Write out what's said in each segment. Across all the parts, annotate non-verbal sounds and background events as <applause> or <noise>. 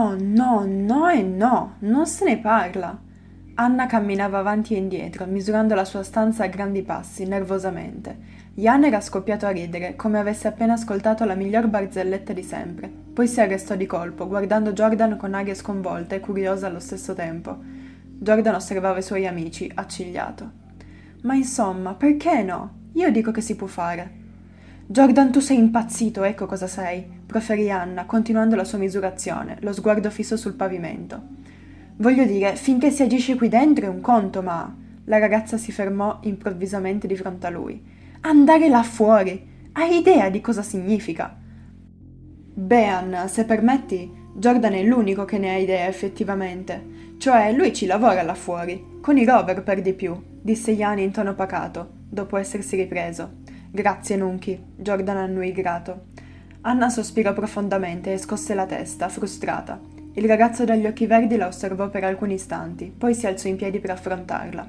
No, no, no e no, non se ne parla. Anna camminava avanti e indietro, misurando la sua stanza a grandi passi, nervosamente. Jan era scoppiato a ridere, come avesse appena ascoltato la miglior barzelletta di sempre. Poi si arrestò di colpo, guardando Jordan con aria sconvolta e curiosa allo stesso tempo. Jordan osservava i suoi amici, accigliato. Ma insomma, perché no? Io dico che si può fare. Jordan, tu sei impazzito, ecco cosa sei, proferì Anna, continuando la sua misurazione, lo sguardo fisso sul pavimento. Voglio dire, finché si agisce qui dentro è un conto, ma. La ragazza si fermò improvvisamente di fronte a lui. Andare là fuori! Hai idea di cosa significa? Beh, Anna, se permetti, Jordan è l'unico che ne ha idea effettivamente. Cioè, lui ci lavora là fuori, con i rover per di più, disse Ian in tono pacato, dopo essersi ripreso. Grazie, Nunchi, Jordan annui grato. Anna sospirò profondamente e scosse la testa, frustrata. Il ragazzo dagli occhi verdi la osservò per alcuni istanti, poi si alzò in piedi per affrontarla.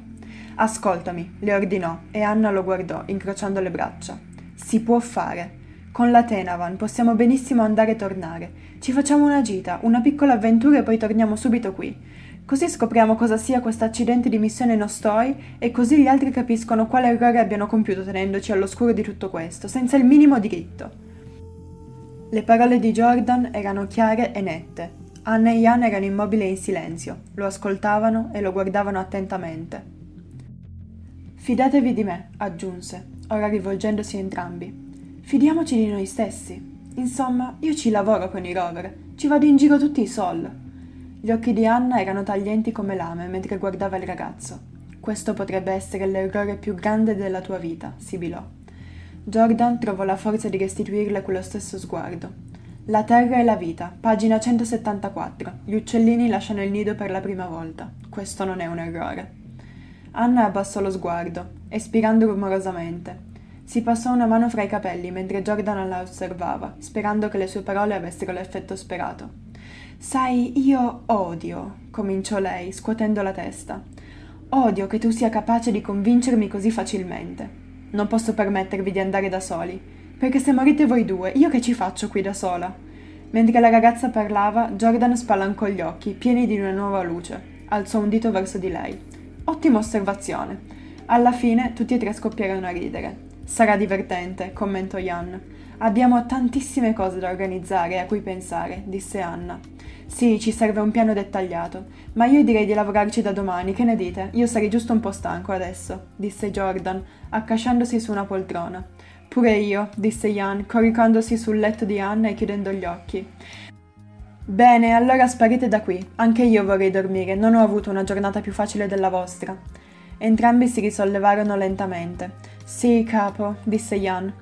Ascoltami, le ordinò, e Anna lo guardò, incrociando le braccia. Si può fare. Con la Tenavan possiamo benissimo andare e tornare. Ci facciamo una gita, una piccola avventura e poi torniamo subito qui. Così scopriamo cosa sia questo accidente di missione Nostoi e così gli altri capiscono quale errore abbiano compiuto tenendoci all'oscuro di tutto questo, senza il minimo diritto. Le parole di Jordan erano chiare e nette. Anna e Ian erano immobili e in silenzio, lo ascoltavano e lo guardavano attentamente. Fidatevi di me, aggiunse, ora rivolgendosi a entrambi. Fidiamoci di noi stessi. Insomma, io ci lavoro con i rover, ci vado in giro tutti i sol. Gli occhi di Anna erano taglienti come lame mentre guardava il ragazzo. Questo potrebbe essere l'errore più grande della tua vita, sibilò. Jordan trovò la forza di restituirle quello stesso sguardo. La terra e la vita, pagina 174. Gli uccellini lasciano il nido per la prima volta. Questo non è un errore. Anna abbassò lo sguardo, espirando rumorosamente. Si passò una mano fra i capelli mentre Jordan la osservava, sperando che le sue parole avessero l'effetto sperato. Sai, io odio, cominciò lei, scuotendo la testa. Odio che tu sia capace di convincermi così facilmente. Non posso permettervi di andare da soli, perché se morite voi due, io che ci faccio qui da sola? Mentre la ragazza parlava, Jordan spalancò gli occhi, pieni di una nuova luce. Alzò un dito verso di lei. Ottima osservazione. Alla fine tutti e tre scoppiarono a ridere. Sarà divertente, commentò Jan. Abbiamo tantissime cose da organizzare e a cui pensare, disse Anna. Sì, ci serve un piano dettagliato, ma io direi di lavorarci da domani, che ne dite? Io sarei giusto un po' stanco adesso, disse Jordan, accasciandosi su una poltrona. Pure io, disse Ian, coricandosi sul letto di Anna e chiudendo gli occhi. Bene, allora sparite da qui. Anche io vorrei dormire, non ho avuto una giornata più facile della vostra. Entrambi si risollevarono lentamente. Sì, capo, disse Jan.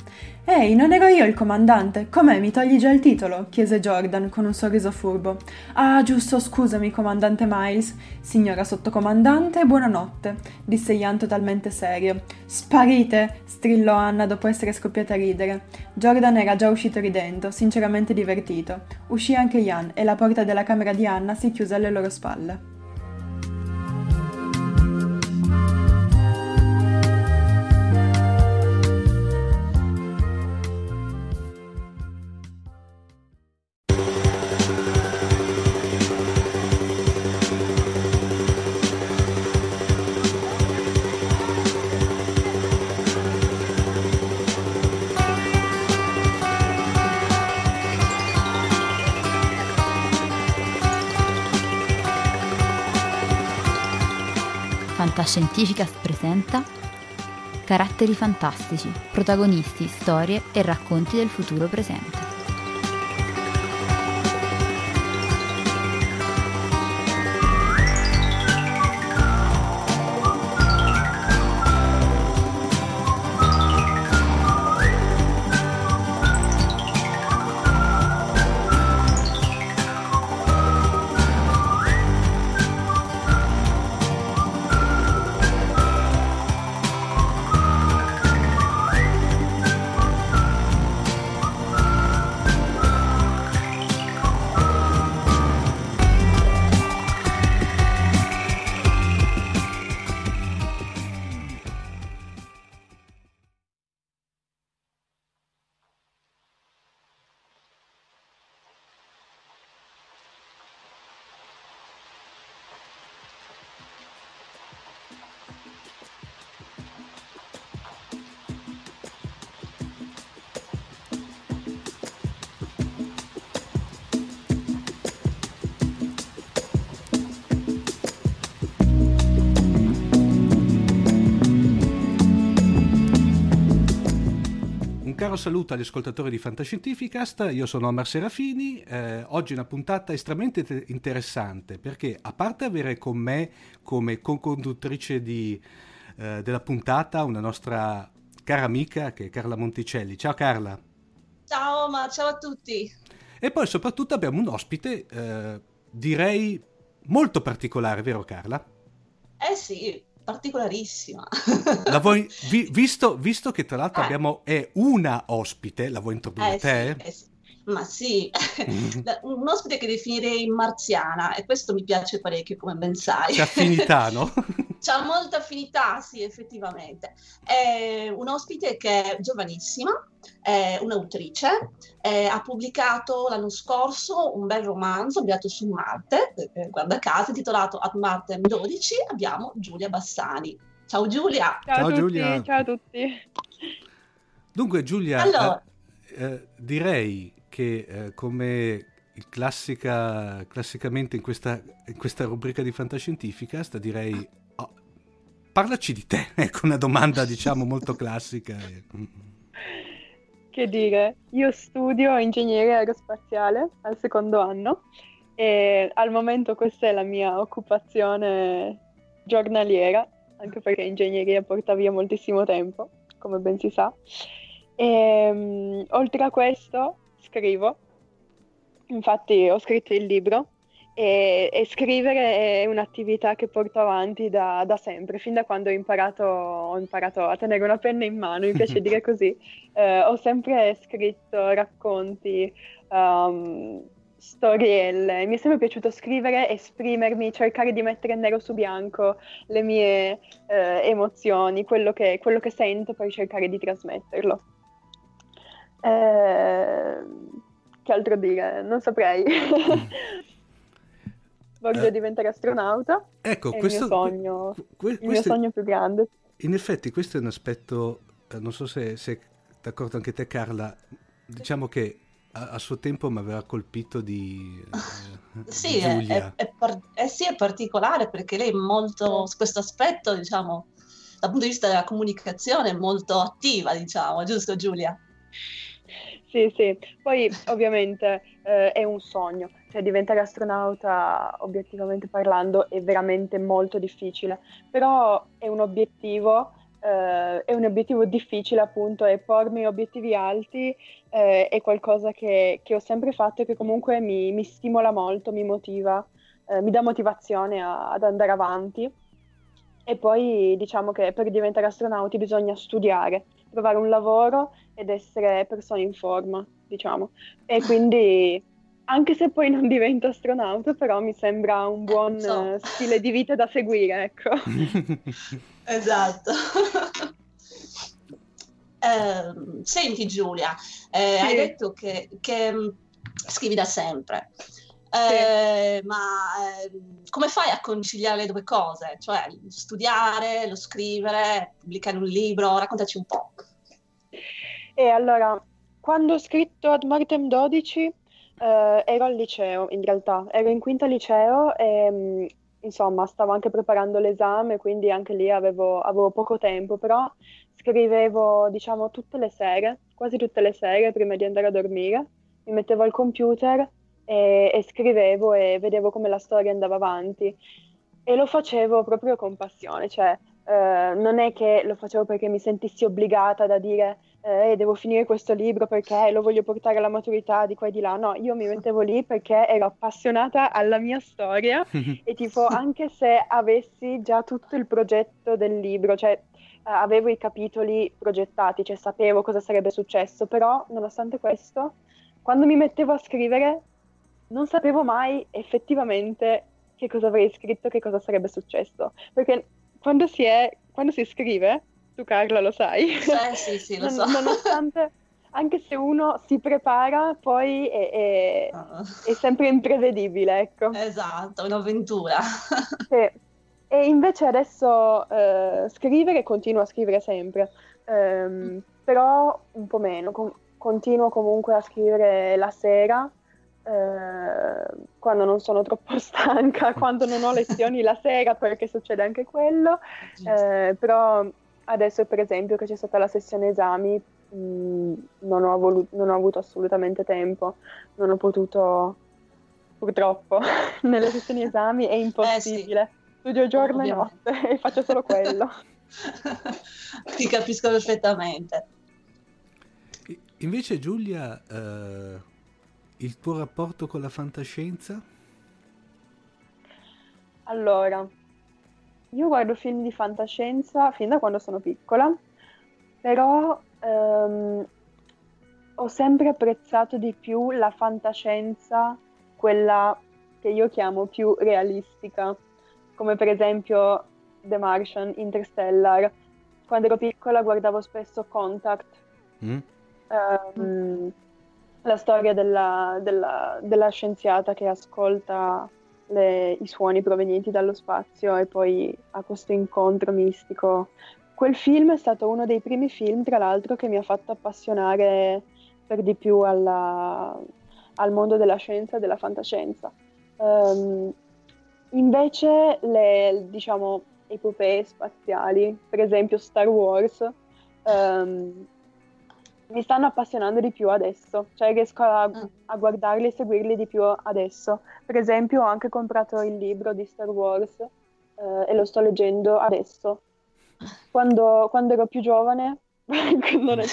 Ehi, non ero io il comandante. Com'è, mi togli già il titolo? chiese Jordan con un sorriso furbo. Ah, giusto, scusami, comandante Miles. Signora sottocomandante, buonanotte, disse Jan totalmente serio. Sparite! strillò Anna dopo essere scoppiata a ridere. Jordan era già uscito ridendo, sinceramente divertito. Uscì anche Jan e la porta della camera di Anna si chiuse alle loro spalle. Fantascientificast presenta Caratteri fantastici, protagonisti, storie e racconti del futuro presente. Caro saluto agli ascoltatori di Fantascientificast, io sono Omar Serafini, eh, oggi una puntata estremamente te- interessante perché a parte avere con me come co-conduttrice di, eh, della puntata una nostra cara amica che è Carla Monticelli. Ciao Carla. Ciao Omar, ciao a tutti. E poi soprattutto abbiamo un ospite, eh, direi molto particolare, vero Carla? Eh sì, particolarissima. La vuoi, vi, <laughs> visto, visto, che tra l'altro eh. abbiamo è una ospite, la vuoi introdurre eh, te? Sì, eh sì. Ma sì, mm. <laughs> un ospite che definirei marziana e questo mi piace parecchio come ben sai. C'è affinità, no? <laughs> C'ha molta affinità, sì, effettivamente. È un ospite che è giovanissima, è un'autrice, è, ha pubblicato l'anno scorso un bel romanzo avviato su Marte, eh, guarda caso, intitolato At Marte 12, abbiamo Giulia Bassani. Ciao Giulia! Ciao, ciao Giulia! Ciao a tutti! Dunque Giulia, allora, eh, eh, direi che eh, come classica, classicamente in questa, in questa, rubrica di fantascientifica, sta direi, oh, parlaci di te, <laughs> ecco una domanda diciamo molto classica. <laughs> Che dire, io studio ingegneria aerospaziale al secondo anno e al momento questa è la mia occupazione giornaliera, anche perché ingegneria porta via moltissimo tempo, come ben si sa. E, um, oltre a questo scrivo, infatti ho scritto il libro e, e scrivere è un'attività che porto avanti da, da, sempre, fin da quando ho imparato, ho imparato, a tenere una penna in mano, mi piace dire così. <laughs> Eh, ho sempre scritto racconti, um, storielle, mi è sempre piaciuto scrivere, esprimermi, cercare di mettere nero su bianco le mie eh, emozioni, quello che, quello che sento, poi cercare di trasmetterlo. Eh, che altro dire? Non saprei. <laughs> Voglio eh, diventare astronauta. Ecco, è questo, il mio sogno, que, il mio sogno più grande. In effetti questo è un aspetto, eh, non so se sei d'accordo anche te Carla, diciamo che a, a suo tempo mi aveva colpito di, eh, sì, di Giulia. È, è, è, eh sì, è particolare perché lei è molto, su questo aspetto, diciamo, dal punto di vista della comunicazione, è molto attiva, diciamo, giusto Giulia? Sì, sì, poi ovviamente eh, è un sogno, cioè diventare astronauta obiettivamente parlando è veramente molto difficile, però è un obiettivo eh, è un obiettivo difficile appunto e pormi obiettivi alti eh, è qualcosa che, che, ho sempre fatto e che comunque mi, mi stimola molto, mi motiva, eh, mi dà motivazione a, ad andare avanti. E poi diciamo che per diventare astronauti bisogna studiare, trovare un lavoro ed essere persone in forma, diciamo. E quindi anche se poi non divento astronauta, però mi sembra un buon so. uh, stile di vita da seguire, ecco. <laughs> esatto. eh, senti Giulia, eh, sì. hai detto che, che, mm, scrivi da sempre. Eh, sì. Ma ehm, come fai a conciliare le due cose? Cioè studiare, lo scrivere, pubblicare un libro? Raccontaci un po'. E allora, quando ho scritto Ad Martem 12 Uh, ero al liceo, in realtà, ero in quinta liceo e mm, insomma stavo anche preparando l'esame, quindi anche lì avevo, avevo, poco tempo, però scrivevo diciamo tutte le sere, quasi tutte le sere prima di andare a dormire, mi mettevo al computer e, e scrivevo e vedevo come la storia andava avanti e lo facevo proprio con passione, cioè uh, non è che lo facevo perché mi sentissi obbligata da dire eh, devo finire questo libro perché lo voglio portare alla maturità di qua e di là. No, io mi mettevo lì perché ero appassionata alla mia storia <laughs> e tipo anche se avessi già tutto il progetto del libro, cioè eh, avevo i capitoli progettati, cioè sapevo cosa sarebbe successo, però nonostante questo, quando mi mettevo a scrivere non sapevo mai effettivamente che cosa avrei scritto, che cosa sarebbe successo, perché quando si, è, quando si scrive tu Carla lo sai. Eh, sì, sì, lo <laughs> so. Nonostante, anche se uno si prepara, poi è, è, uh. è sempre imprevedibile, ecco. Esatto, un'avventura. <laughs> sì. E invece adesso eh, scrivere, continuo a scrivere sempre, ehm, però un po' meno, con, continuo comunque a scrivere la sera, eh, quando non sono troppo <laughs> stanca, quando non ho lezioni la sera, perché succede anche quello, eh, però Adesso per esempio che c'è stata la sessione esami mh, mm, non, ho voluto, non ho avuto assolutamente tempo, non ho potuto purtroppo <laughs> nelle sessioni esami è impossibile. Eh sì. Studio giorno e notte e faccio solo quello. <laughs> Ti capisco perfettamente. Invece Giulia, eh, il tuo rapporto con la fantascienza? Allora, io guardo film di fantascienza fin da quando sono piccola, però ehm, ho sempre apprezzato di più la fantascienza, quella che io chiamo più realistica, come per esempio The Martian, Interstellar. Quando ero piccola guardavo spesso Contact, mm. ehm, la storia della, della, della scienziata che ascolta le, i suoni provenienti dallo spazio e poi a questo incontro mistico. Quel film è stato uno dei primi film, tra l'altro, che mi ha fatto appassionare per di più alla, al mondo della scienza e della fantascienza. Um, invece le, diciamo, epopee spaziali, per esempio Star Wars, um, mi stanno appassionando di più adesso, cioè riesco a, mm. a, guardarli e seguirli di più adesso. Per esempio ho anche comprato il libro di Star Wars eh, e lo sto leggendo adesso. Quando, quando ero più giovane, non è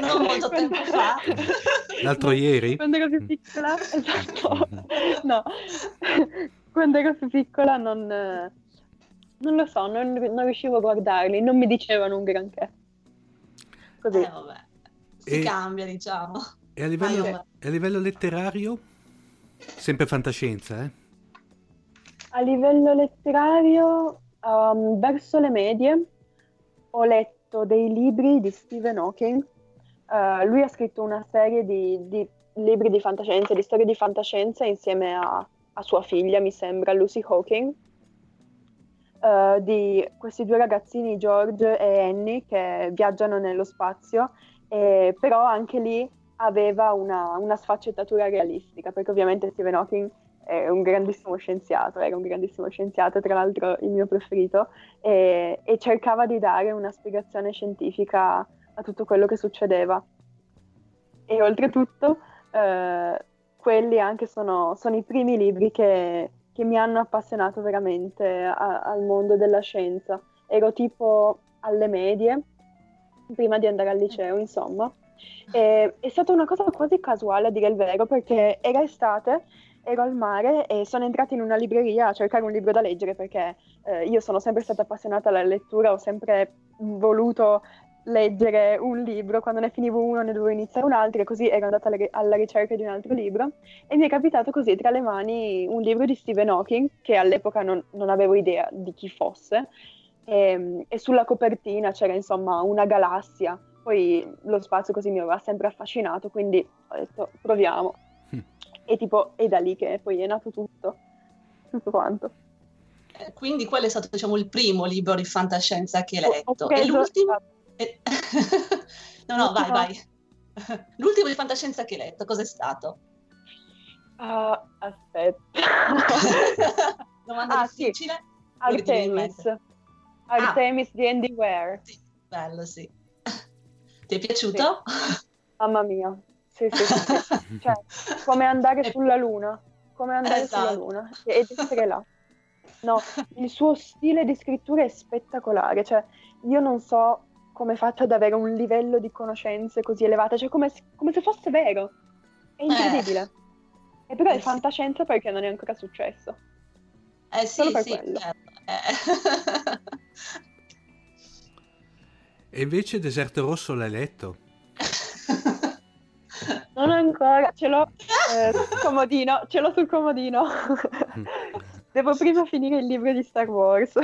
non molto tempo fa, l'altro ieri, quando ero più piccola, <laughs> esatto, <laughs> no, <laughs> quando ero più piccola non, non lo so, non, non riuscivo a guardarli, non mi dicevano un granché. Così. Eh, vabbè. Si e, cambia, diciamo. E a livello, a livello letterario? Sempre fantascienza, eh? A livello letterario, um, verso le medie, ho letto dei libri di Stephen Hawking. Uh, lui ha scritto una serie di, di, libri di fantascienza, di storie di fantascienza insieme a, a sua figlia, mi sembra, Lucy Hawking. Uh, di questi due ragazzini, George e Annie, che viaggiano nello spazio, e, però anche lì aveva una, una, sfaccettatura realistica, perché ovviamente Stephen Hawking è un grandissimo scienziato, era un grandissimo scienziato, tra l'altro il mio preferito, e, e cercava di dare una spiegazione scientifica a tutto quello che succedeva. E oltretutto, uh, quelli anche sono, sono i primi libri che che mi hanno appassionato veramente a, al mondo della scienza. Ero tipo alle medie, prima di andare al liceo, insomma. E, è stata una cosa quasi casuale, a dire il vero, perché era estate, ero al mare e sono entrata in una libreria a cercare un libro da leggere perché eh, io sono sempre stata appassionata alla lettura, ho sempre voluto leggere un libro, quando ne finivo uno ne dovevo iniziare un altro e così ero andata alla, alla, ricerca di un altro libro. E mi è capitato così tra le mani un libro di Stephen Hawking che all'epoca non, non avevo idea di chi fosse e, e, sulla copertina c'era insomma una galassia, poi lo spazio così mi aveva sempre affascinato quindi ho detto proviamo. Mm. e tipo è da lì che poi è nato tutto, tutto quanto. Quindi quello è stato diciamo il primo libro di fantascienza che hai letto. e l'ultimo... Eh, <laughs> no, no, vai, vai. <laughs> L'ultimo di fantascienza che hai letto, cos'è stato? Uh, aspetta. <laughs> Domanda ah, difficile? Sì. Artemis. Artemis ah. di Andy Ware. Sì, bello, sì. Ti è piaciuto? Sì. Mamma mia. Sì, sì, sì. cioè, come andare sulla luna. Come andare esatto. sulla luna ed essere là. No, il suo stile di scrittura è spettacolare. Cioè, io non so come faccio ad avere un livello di conoscenze così elevato, cioè come, come se fosse vero. È incredibile. Eh. E però è eh, fantascienza perché non è ancora successo. Eh sì, Solo per sì, quello. Certo. Eh. <laughs> e invece Deserto Rosso l'hai letto? <laughs> non ancora, ce l'ho eh, <laughs> sul comodino, ce l'ho sul comodino. Devo prima finire il libro di Star Wars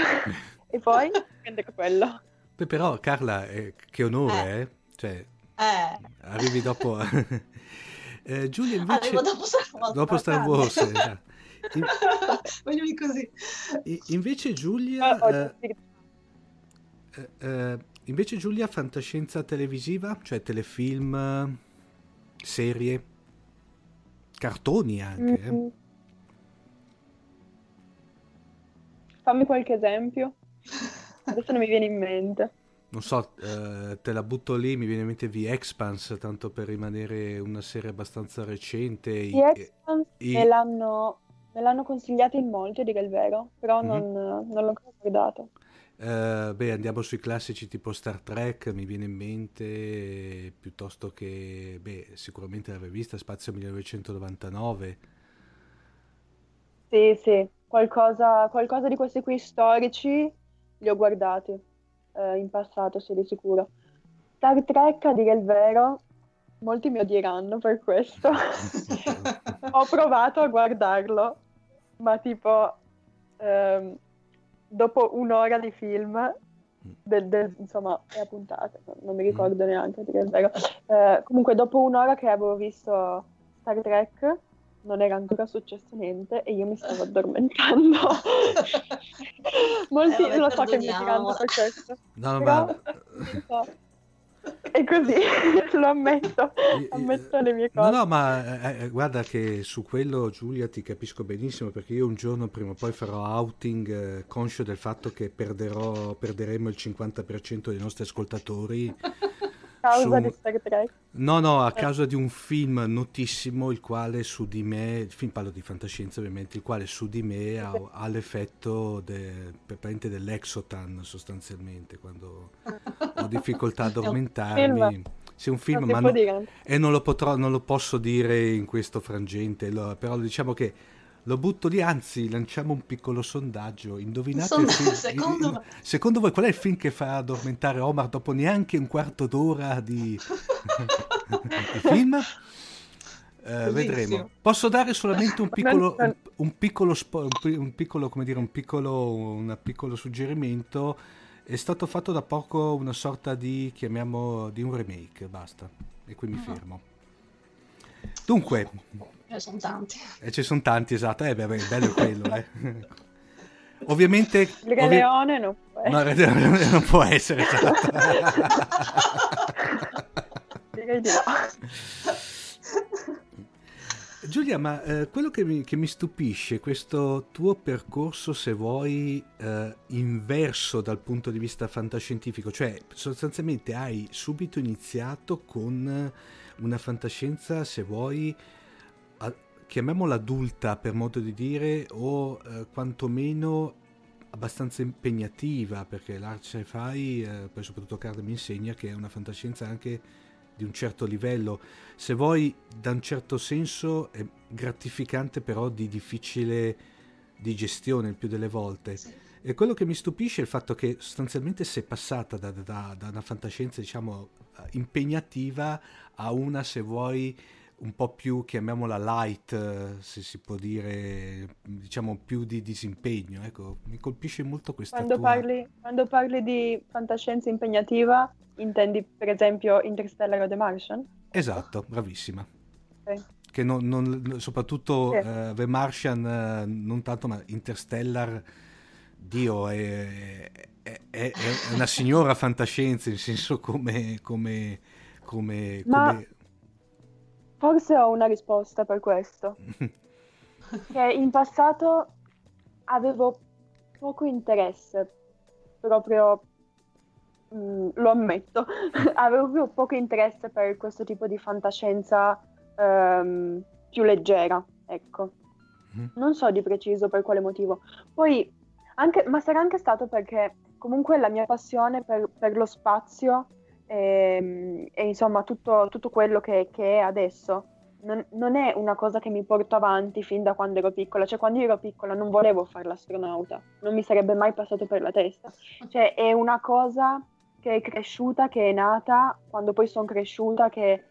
e poi prendere quello. Beh, però Carla, eh, che onore, eh? eh? Cioè, eh. arrivi dopo... <laughs> <laughs> eh, Giulia invece... Arrivo dopo Star Wars. Dopo Star Wars, esatto. <laughs> In... Voglio così. invece Giulia... Ah, eh, eh, invece Giulia, fantascienza televisiva, cioè telefilm, serie, cartoni anche. Mm-hmm. Fammi qualche esempio. Adesso non mi viene in mente. Non so, eh, te la butto lì, mi viene in mente The Expanse, tanto per rimanere una serie abbastanza recente. The Expanse i... me, l'hanno, me l'hanno consigliato in molti, a dire il vero, però mm-hmm. non, non l'ho ancora guardato. Uh, beh, andiamo sui classici tipo Star Trek, mi viene in mente, piuttosto che, beh, sicuramente l'avrei vista, Spazio 1999. Sì, sì, qualcosa, qualcosa di questi qui storici li ho guardati eh, in passato, sì, di sicuro. Star Trek, a dire il vero, molti mi odieranno per questo. <laughs> ho provato a guardarlo, ma tipo ehm, dopo un'ora di film, del, del, insomma, è a puntate, non mi ricordo neanche a dire il vero. Eh, comunque, dopo un'ora che avevo visto Star Trek, non era ancora successo niente e io mi stavo addormentando. <laughs> Molti eh, lo so che mi diranno per questo. No, Però, <laughs> ma... E così <laughs> lo ammetto, ammetto le mie cose. No, no, ma eh, eh, guarda che su quello Giulia ti capisco benissimo perché io un giorno prima o poi farò outing eh, conscio del fatto che perderò, perderemo il 50% dei nostri ascoltatori causa su... di Star Trek. No, no, a causa di un film notissimo, il quale su di me, il film parlo di fantascienza ovviamente, il quale su di me ha, ha l'effetto de, dell'exotan sostanzialmente, quando ho difficoltà a addormentarmi. Sì, un film, ma no, e non lo, potrò, non lo posso dire in questo frangente, però diciamo che lo butto lì, anzi, lanciamo un piccolo sondaggio. Indovinate Sonda, film, secondo... Il, secondo... voi qual è il film che fa addormentare Omar dopo neanche un quarto d'ora di, <laughs> di film? Eh, vedremo. Posso dare solamente un <laughs> piccolo, un, un piccolo, spo, un piccolo, come dire, un piccolo, un piccolo suggerimento. È stato fatto da poco una sorta di, chiamiamo, di un remake, basta. E qui mi ah. fermo. Dunque, Ce ne sono tanti. E ci sono tanti, esatto. Eh, beh, beh, bello quello, eh. <laughs> Ovviamente... Il Re ovvi... Leone non può essere. No, Re Leone non può essere, esatto. <laughs> Direi di no. Giulia, ma eh, quello che mi, che mi, stupisce è questo tuo percorso, se vuoi, eh, inverso dal punto di vista fantascientifico, cioè sostanzialmente hai subito iniziato con una fantascienza, se vuoi, chiamiamola adulta per modo di dire, o eh, quantomeno abbastanza impegnativa perché l'art sci-fi, eh, poi soprattutto Card mi insegna che è una fantascienza anche di un certo livello, se vuoi da un certo senso è gratificante però di difficile digestione il più delle volte. Sì. E quello che mi stupisce è il fatto che sostanzialmente sei passata da, da, da una fantascienza diciamo impegnativa a una se vuoi un po' più, chiamiamola light, se si può dire, diciamo più di disimpegno. Ecco, mi colpisce molto questa quando tua... Parli, quando parli di fantascienza impegnativa, intendi per esempio Interstellar o The Martian? Esatto, bravissima. Okay. Che non, non, soprattutto sì. uh, The Martian, uh, non tanto, ma Interstellar, Dio, è, è, è, è una signora fantascienza, nel senso come... come, come, ma... come Forse ho una risposta per questo. <laughs> che in passato avevo poco interesse, proprio mh, mm, lo ammetto, <laughs> avevo poco interesse per questo tipo di fantascienza um, più leggera, ecco. Mm. Non so di preciso per quale motivo. Poi, anche, ma sarà anche stato perché comunque la mia passione per, per lo spazio e, ehm, e insomma tutto, tutto quello che, che, è adesso. Non, non, è una cosa che mi porto avanti fin da quando ero piccola, cioè quando ero piccola non volevo fare l'astronauta, non mi sarebbe mai passato per la testa, cioè è una cosa che è cresciuta, che è nata quando poi sono cresciuta, che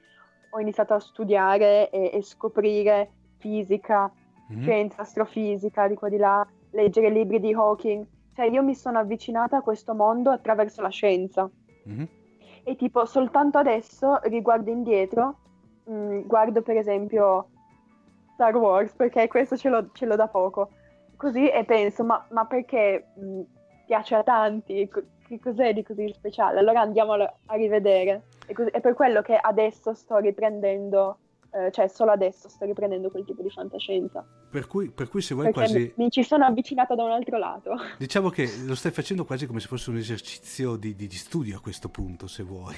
ho iniziato a studiare e, e scoprire fisica, mm-hmm. scienza, astrofisica, di qua di là, leggere libri di Hawking, cioè io mi sono avvicinata a questo mondo attraverso la scienza. Mm-hmm e tipo soltanto adesso riguardo indietro, mh, mm, guardo per esempio Star Wars perché questo ce l'ho, ce l'ho da poco, così e penso ma, ma perché mh, mm, piace a tanti, che cos'è di così speciale? Allora andiamolo a rivedere. E così, è per quello che adesso sto riprendendo eh, cioè solo adesso sto riprendendo quel tipo di fantascienza. Per cui, per cui se vuoi Perché quasi... Mi ci sono avvicinata da un altro lato. <laughs> Diciamo che lo stai facendo quasi come se fosse un esercizio di, di, di studio a questo punto, se vuoi.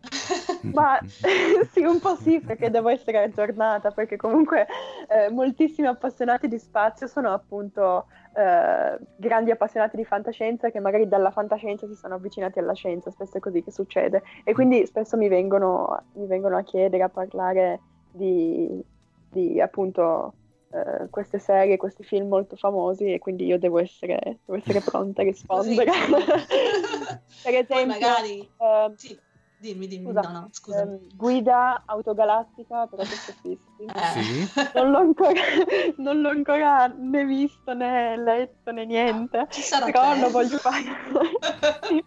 <laughs> Ma <laughs> sì, un po' sì, perché devo essere aggiornata, perché comunque eh, moltissimi appassionati di spazio sono appunto eh, grandi appassionati di fantascienza che magari dalla fantascienza si sono avvicinati alla scienza, spesso è così che succede. E quindi spesso mi vengono, mi vengono a chiedere, a parlare di, di appunto uh, queste serie, questi film molto famosi e quindi io devo essere, devo essere pronta a rispondere. <laughs> per esempio, magari... Uh, sì. Dimmi, dimmi, scusa, no, no, scusa. Ehm, guida autogalattica per autostoppisti. Eh. Sì. Non, l'ho ancora, non l'ho ancora né visto né letto né niente. Ci sarà però lo voglio fare. <laughs>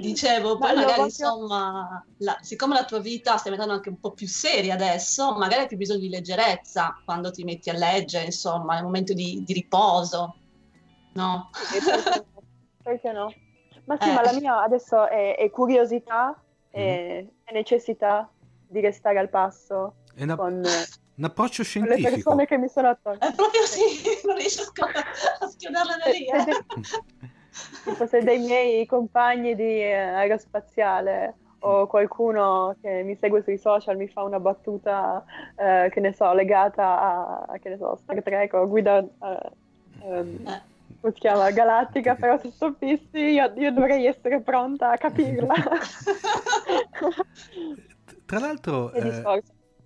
Dicevo, poi Ma magari insomma, la, siccome la tua vita sta diventando anche un po' più seria adesso, magari hai più bisogno di leggerezza quando ti metti a leggere, insomma, nel momento di, di riposo. No? Perché, perché no? Ma sì, eh. ma la mia adesso è, è curiosità e, mm. necessità di restare al passo è una, con, <laughs> un approccio scientifico. le persone che mi sono attorno. È proprio sì, <laughs> non riesco a schiodarla da lì. Eh. <laughs> tipo se dei miei compagni di aerospaziale o qualcuno che mi segue sui social mi fa una battuta, eh, che ne so, legata a, che ne so, Star Trek o guida... Eh, ehm, eh come si chiama, galattica per autostoppisti, io, io dovrei essere pronta a capirla. <laughs> Tra l'altro... Eh...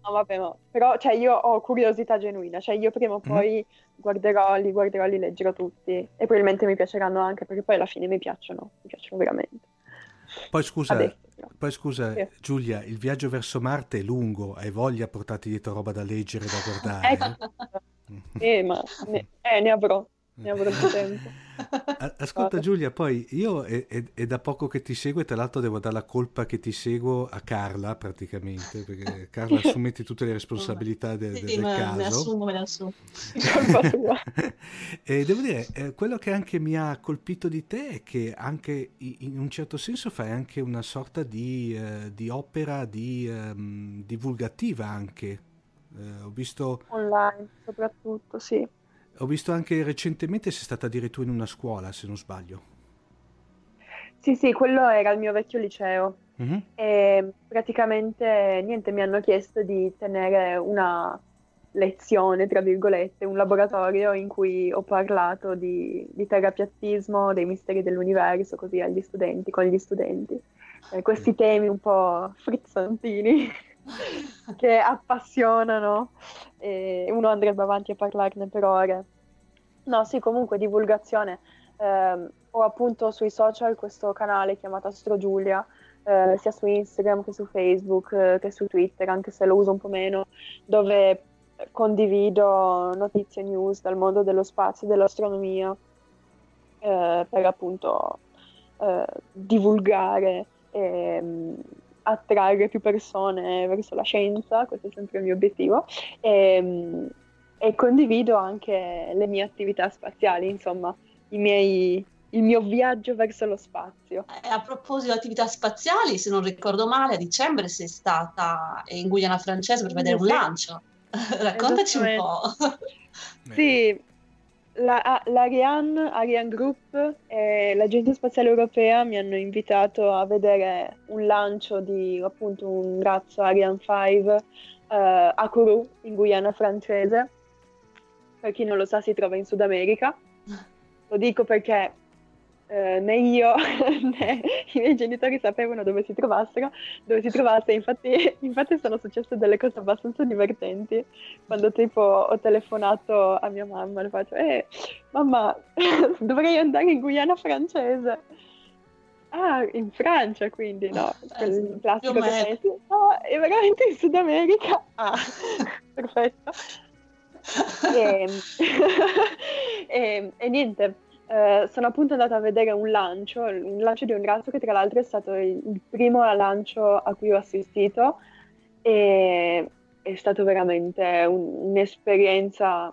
No, vabbè, no. Però cioè, io ho curiosità genuina, cioè io prima o mhm. poi mm. guarderò, li guarderò, li leggerò tutti e probabilmente mi piaceranno anche perché poi alla fine mi piacciono, mi piacciono veramente. Poi scusa, Adesso, poi scusa sì. Giulia, il viaggio verso Marte è lungo, hai voglia a portarti dietro roba da leggere, da guardare? eh, ma ne, eh, ne avrò ne avrò più tempo. <laughs> Ascolta Giulia, poi io è, è, è, da poco che ti seguo e tra l'altro devo dare la colpa che ti seguo a Carla praticamente, perché <laughs> Carla assumeti tutte le responsabilità de, sì, del me, caso. Me assumo, me ne assumo. <laughs> e devo dire, eh, quello che anche mi ha colpito di te è che anche in un certo senso fai anche una sorta di, eh, di opera di, um, divulgativa anche. Eh, ho visto... Online soprattutto, sì. Ho visto anche recentemente sei stata addirittura in una scuola, se non sbaglio. Sì, sì, quello era il mio vecchio liceo. Mm-hmm. E praticamente niente, mi hanno chiesto di tenere una, lezione, tra virgolette, un laboratorio in cui ho parlato di, di terapiattismo, dei misteri dell'universo, così agli studenti, con gli studenti. Eh, questi temi un po' frizzantini <laughs> <laughs> che appassionano e uno andrebbe avanti a parlarne per ore. No, sì, comunque divulgazione. Eh, ho appunto sui social questo canale chiamato Astro Giulia, eh, sia su Instagram che su Facebook eh, che su Twitter, anche se lo uso un po' meno, dove condivido notizie news dal mondo dello spazio e dell'astronomia eh, per appunto eh, divulgare e um, attrarre più persone verso la scienza, questo è sempre il mio obiettivo, e, um, e condivido anche le mie attività spaziali, insomma, i miei il mio viaggio verso lo spazio. Eh, a proposito di attività spaziali, se non ricordo male, a dicembre sei stata in Guyana francese per vedere un lancio. <laughs> Raccontaci un po'. sì, la, l'Ariane, Ariane Group e l'Agenzia Spaziale Europea mi hanno invitato a vedere un lancio di appunto un razzo Ariane 5 uh, eh, a Kourou, in Guyana francese. Per chi non lo sa si trova in Sud America. <laughs> Lo dico perché eh, né io <laughs> né i miei genitori sapevano dove si trovassero, dove si trovasse, infatti, <laughs> infatti sono successe delle cose abbastanza divertenti. Quando tipo ho telefonato a mia mamma e le faccio eh mamma <laughs> dovrei andare in Guyana francese. Ah in Francia quindi no eh, il classico che no è veramente in Sud America. Ah. Perfetto. E, e, e niente eh, sono appunto andata a vedere un lancio, un lancio di un razzo che tra l'altro è stato il primo lancio a cui ho assistito e è stato veramente un, un'esperienza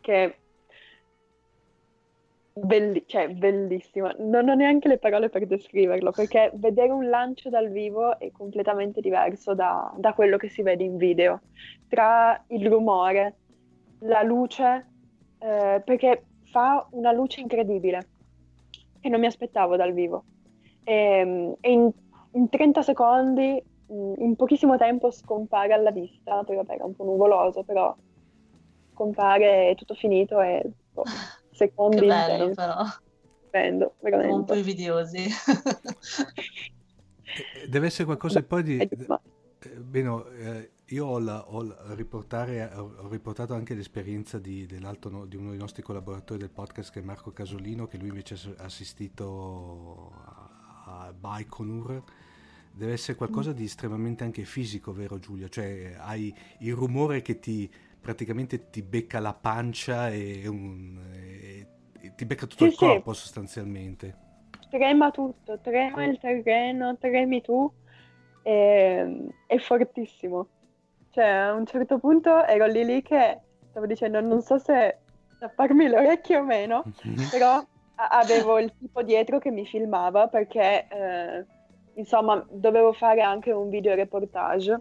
che belli- cioè, bellissima. Non ho neanche le parole per descriverlo perché vedere un lancio dal vivo è completamente diverso da, da quello che si vede in video. Tra il rumore, la luce, eh, perché fa una luce incredibile che non mi aspettavo dal vivo. E, ehm, e in, in, 30 secondi, in pochissimo tempo, scompare alla vista. Poi vabbè, era un po' nuvoloso, però scompare, è tutto finito e <laughs> oh, secondi che belli, però. Stupendo, veramente. un po' invidiosi. <laughs> Eh, deve essere qualcosa poi di... <laughs> Eh, bene, eh, io ho, la, ho, ho, riportato anche l'esperienza di, di, uno dei nostri collaboratori del podcast che è Marco Casolino, che lui invece ha assistito a, a Baikonur. Deve essere qualcosa di estremamente anche fisico, vero Giulia? Cioè hai il rumore che ti praticamente ti becca la pancia e, un, e, e ti becca tutto sì, il corpo sì. sostanzialmente. Trema tutto, trema il terreno, tremi tu, e, è fortissimo. Cioè, a un certo punto ero lì lì che stavo dicendo, non so se tapparmi le orecchie o meno, <laughs> però avevo il tipo dietro che mi filmava perché, eh, insomma, dovevo fare anche un video reportage.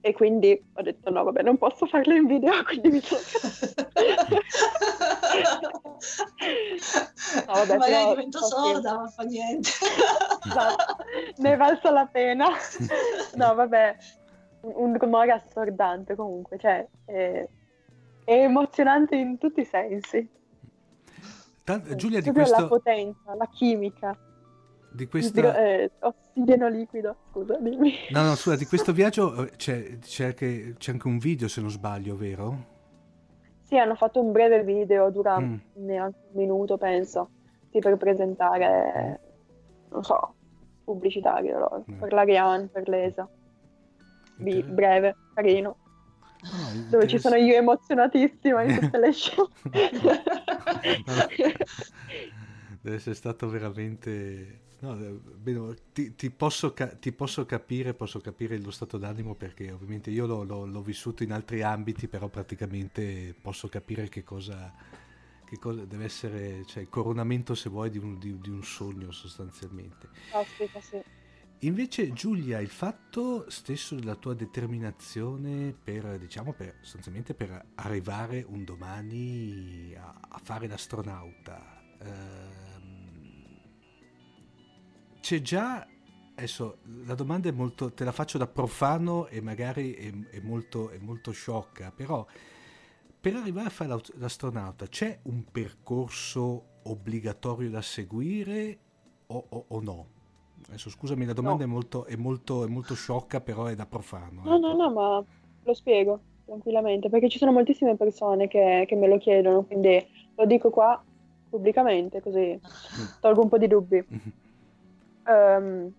E quindi ho detto no, vabbè, non posso farlo in video, <laughs> quindi mi sono... <laughs> no, vabbè, Magari però, divento sorda, ma fa niente. esatto, ne è valsa la pena. No, vabbè, un rumore assordante comunque, cioè è, è emozionante in tutti i sensi. Tant- Giulia, di questo... la potenza, la chimica. Di questa... eh, ossigeno liquido, scusa, dimmi. No, no, scusa, di questo <laughs> viaggio eh, c'è, c'è, anche, c'è anche un video, se non sbaglio, vero? Sì, hanno fatto un breve video, dura mm. neanche un minuto, penso, sì, per presentare, non so, pubblicitario loro, eh. per l'Ariane, per l'ESA di breve, carino. Oh, dove ci sono io emozionatissima in tutte le <laughs> scene. Deve essere stato veramente... No, bene, ti, ti, posso ca- ti, posso capire, posso capire lo stato d'animo perché ovviamente io l'ho, l'ho, l'ho, vissuto in altri ambiti, però praticamente posso capire che cosa, che cosa deve essere, cioè il coronamento se vuoi di un, di, di un sogno sostanzialmente. Aspetta, sì. Invece Giulia, il fatto stesso della tua determinazione per, diciamo, per, sostanzialmente per arrivare un domani a, a fare l'astronauta, ehm, c'è già adesso la domanda è molto, te la faccio da profano e magari è, è, molto, è molto sciocca, però per arrivare a fare l'astronauta c'è un percorso obbligatorio da seguire o, o, o no? Adesso scusami, la domanda no. è, molto, è, molto, è, molto, sciocca, però è da profano. No, ecco. no, no, ma lo spiego tranquillamente, perché ci sono moltissime persone che, che me lo chiedono, quindi lo dico qua pubblicamente, così mm. tolgo un po' di dubbi. Um,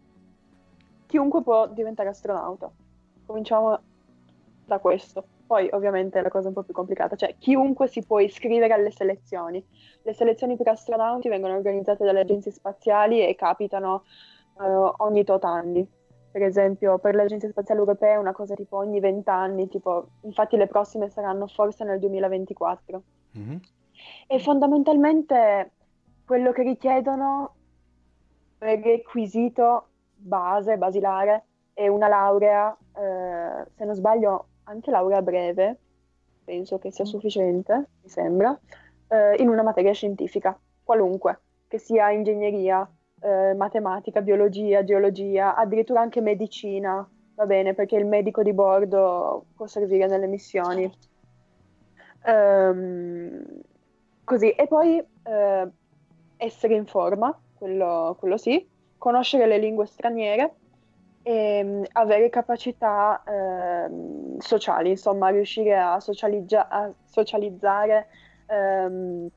chiunque può diventare astronauta. Cominciamo da questo. Poi ovviamente la cosa un po' più complicata, cioè chiunque si può iscrivere alle selezioni. Le selezioni per astronauti vengono organizzate dalle agenzie spaziali e capitano uh, ogni tot anni. Per esempio, per le agenzie spaziali europee è una cosa tipo ogni vent'anni, tipo, infatti le prossime saranno forse nel 2024. Mm-hmm. E fondamentalmente quello che richiedono è il requisito base, basilare, è una laurea, eh, se non sbaglio anche laurea breve, penso che sia mm. sufficiente, mi sembra, eh, in una materia scientifica, qualunque, che sia ingegneria, eh, matematica, biologia, geologia, addirittura anche medicina, va bene, perché il medico di bordo può servire nelle missioni. Um, così, e poi eh, essere in forma, quello, quello sì, conoscere le lingue straniere e um, avere capacità uh, sociali, insomma, riuscire a, socializza- a socializzare. Um,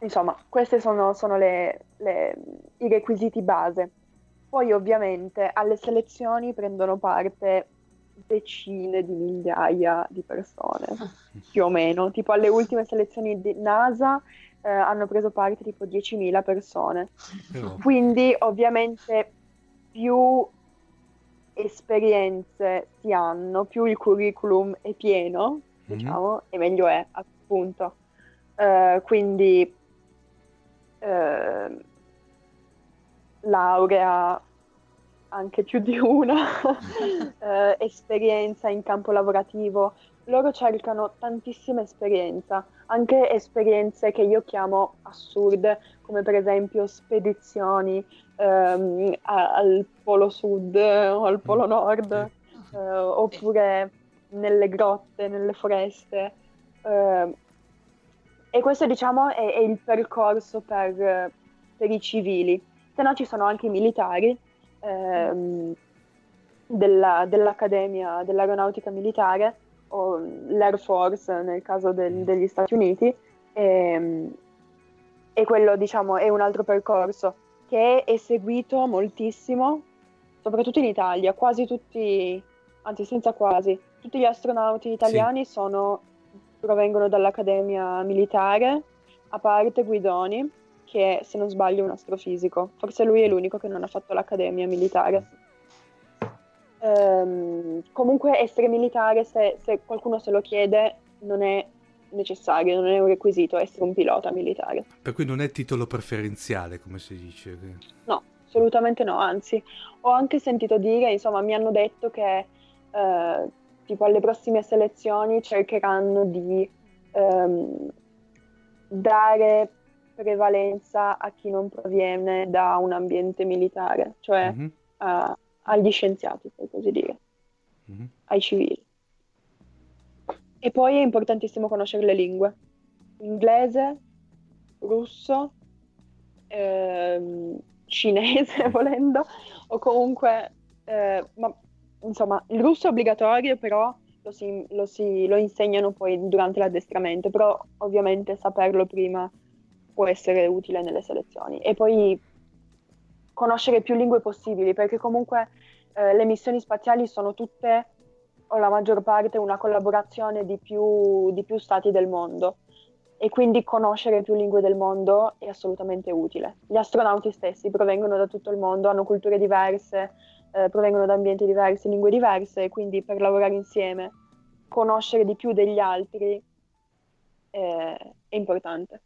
insomma, questi sono, sono le, le, i requisiti base. Poi ovviamente alle selezioni prendono parte decine di migliaia di persone, <laughs> più o meno. Tipo alle ultime selezioni di NASA eh, hanno preso parte tipo 10.000 persone. Quindi ovviamente più esperienze si hanno, più il curriculum è pieno, mm-hmm. diciamo, e meglio è, appunto. Uh, quindi uh, laurea anche più di una, uh, <laughs> esperienza in campo lavorativo. Loro cercano tantissima esperienza, anche esperienze che io chiamo assurde, come per esempio spedizioni, ehm, al polo sud o al polo nord, eh, oppure nelle grotte, nelle foreste. Eh, e questo diciamo è, è il percorso per, per, i civili. Se no ci sono anche i militari ehm, della, dell'Accademia dell'Aeronautica Militare o l'Air Force nel caso del, degli Stati Uniti e, e quello diciamo è un altro percorso che è seguito moltissimo, soprattutto in Italia, quasi tutti, anzi senza quasi, tutti gli astronauti italiani sì. sono, provengono dall'Accademia Militare, a parte Guidoni, che se non sbaglio è un astrofisico, forse lui è l'unico che non ha fatto l'Accademia Militare. Um, comunque essere militare, se, se qualcuno se lo chiede, non è necessario, non è un requisito essere un pilota militare. Per cui non è titolo preferenziale, come si dice? No, assolutamente no, anzi, ho anche sentito dire, insomma, mi hanno detto che eh, tipo alle prossime selezioni cercheranno di ehm, dare prevalenza a chi non proviene da un ambiente militare, cioè mm-hmm. a, agli scienziati, per così dire, mm-hmm. ai civili. E poi è importantissimo conoscere le lingue, inglese, russo, ehm, cinese <laughs> volendo, o comunque, eh, ma, insomma, il russo è obbligatorio, però lo, si, lo, si, lo insegnano poi durante l'addestramento, però ovviamente saperlo prima può essere utile nelle selezioni. E poi conoscere più lingue possibili, perché comunque eh, le missioni spaziali sono tutte o la maggior parte una collaborazione di più, di più stati del mondo e quindi conoscere più lingue del mondo è assolutamente utile. Gli astronauti stessi provengono da tutto il mondo, hanno culture diverse, eh, provengono da ambienti diversi, lingue diverse, e quindi per lavorare insieme conoscere di più degli altri eh, è importante.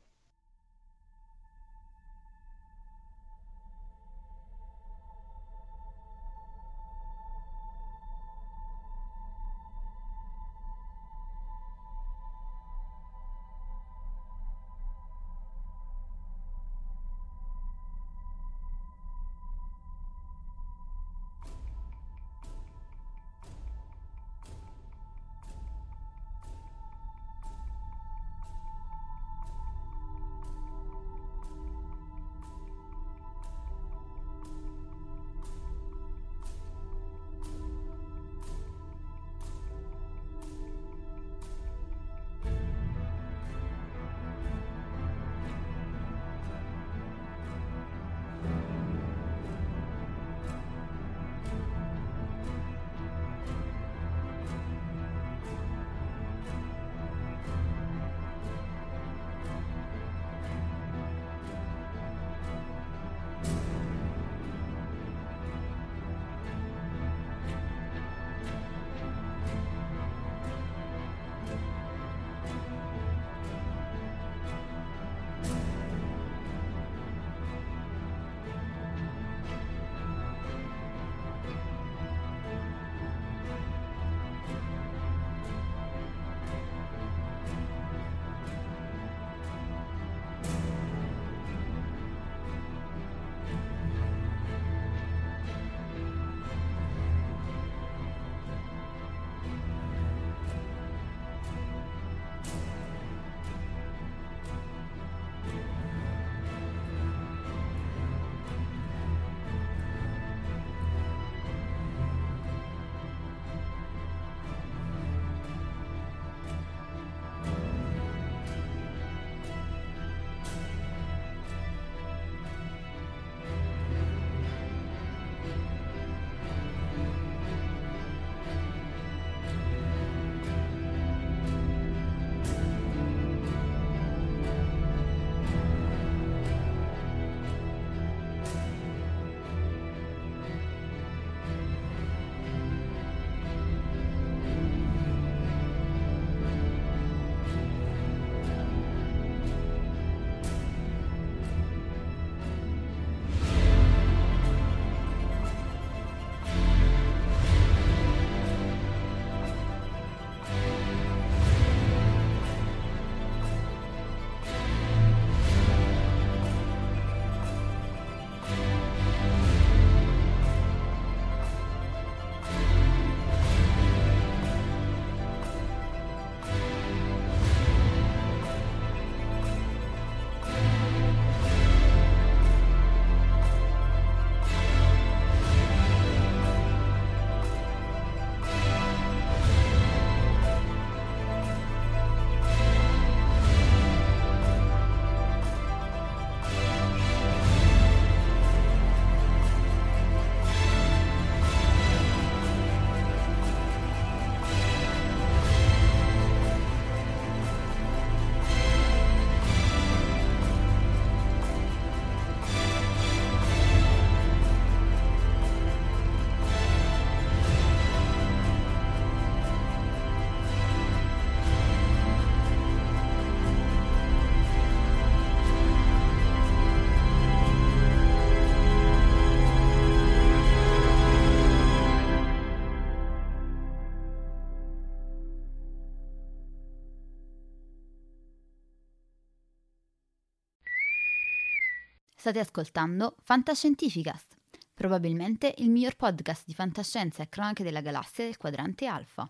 State ascoltando Fantascientificast, probabilmente il miglior podcast di fantascienza e cronache della galassia del quadrante alfa.